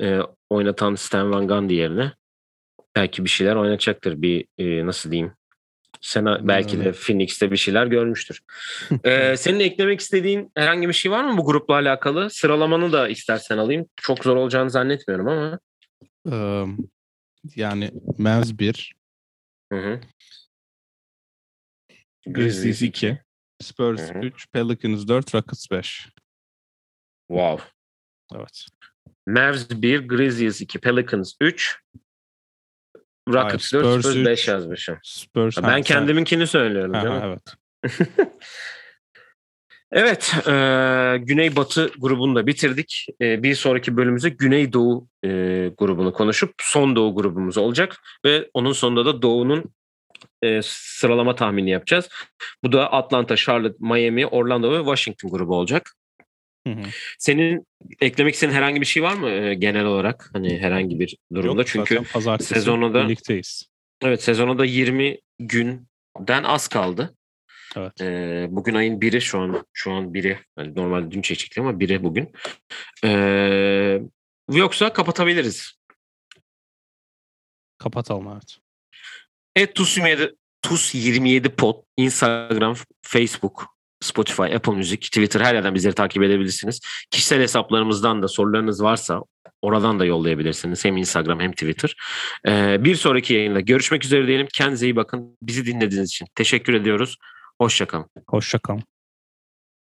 e, oynatan Stan Van Gundy yerine belki bir şeyler oynatacaktır. Bir e, nasıl diyeyim? Sena belki de. Phoenix'te bir şeyler görmüştür. [LAUGHS] Ee, senin eklemek istediğin herhangi bir şey var mı bu grupla alakalı? Sıralamanı da istersen alayım. Çok zor olacağını zannetmiyorum ama. Ee, yani Mavs 1, Hı hı. Grizzlies 2, Spurs Hı hı. 3, Pelicans 4, Rockets 5. Wow. Evet. Mavs 1, Grizzlies 2, Pelicans 3, Rockets Hayır, 4, Spurs Spurs 5 üç. yazmışım. Spurs. Ben ha, kendiminkini söylüyorum. Ha, ha, evet. [LAUGHS] Evet, e, Güney-Batı grubunu da bitirdik. E, bir sonraki bölümümüzde Güney-Doğu e, grubunu konuşup son Doğu grubumuz olacak ve onun sonunda da Doğu'nun e, sıralama tahmini yapacağız. Bu da Atlanta, Charlotte, Miami, Orlando ve Washington grubu olacak. Hı hı. Senin eklemek istediğin herhangi bir şey var mı e, genel olarak? Hani herhangi bir durumda Yok, çünkü sezonu da- birlikteyiz. evet sezona da 20 günden az kaldı. Evet. Ee, bugün ayın biri şu an şu an biri yani normalde dün çekecektik ama biri bugün. Ee, yoksa kapatabiliriz. Kapatalım evet. Et TUS27 TUS27 pod Instagram, Facebook, Spotify, Apple Music, Twitter her yerden bizleri takip edebilirsiniz. Kişisel hesaplarımızdan da sorularınız varsa oradan da yollayabilirsiniz. Hem Instagram hem Twitter. Ee, bir sonraki yayında görüşmek üzere diyelim. Kendinize iyi bakın. Bizi dinlediğiniz için teşekkür ediyoruz. Hoşçakalın. Hoşça kalın.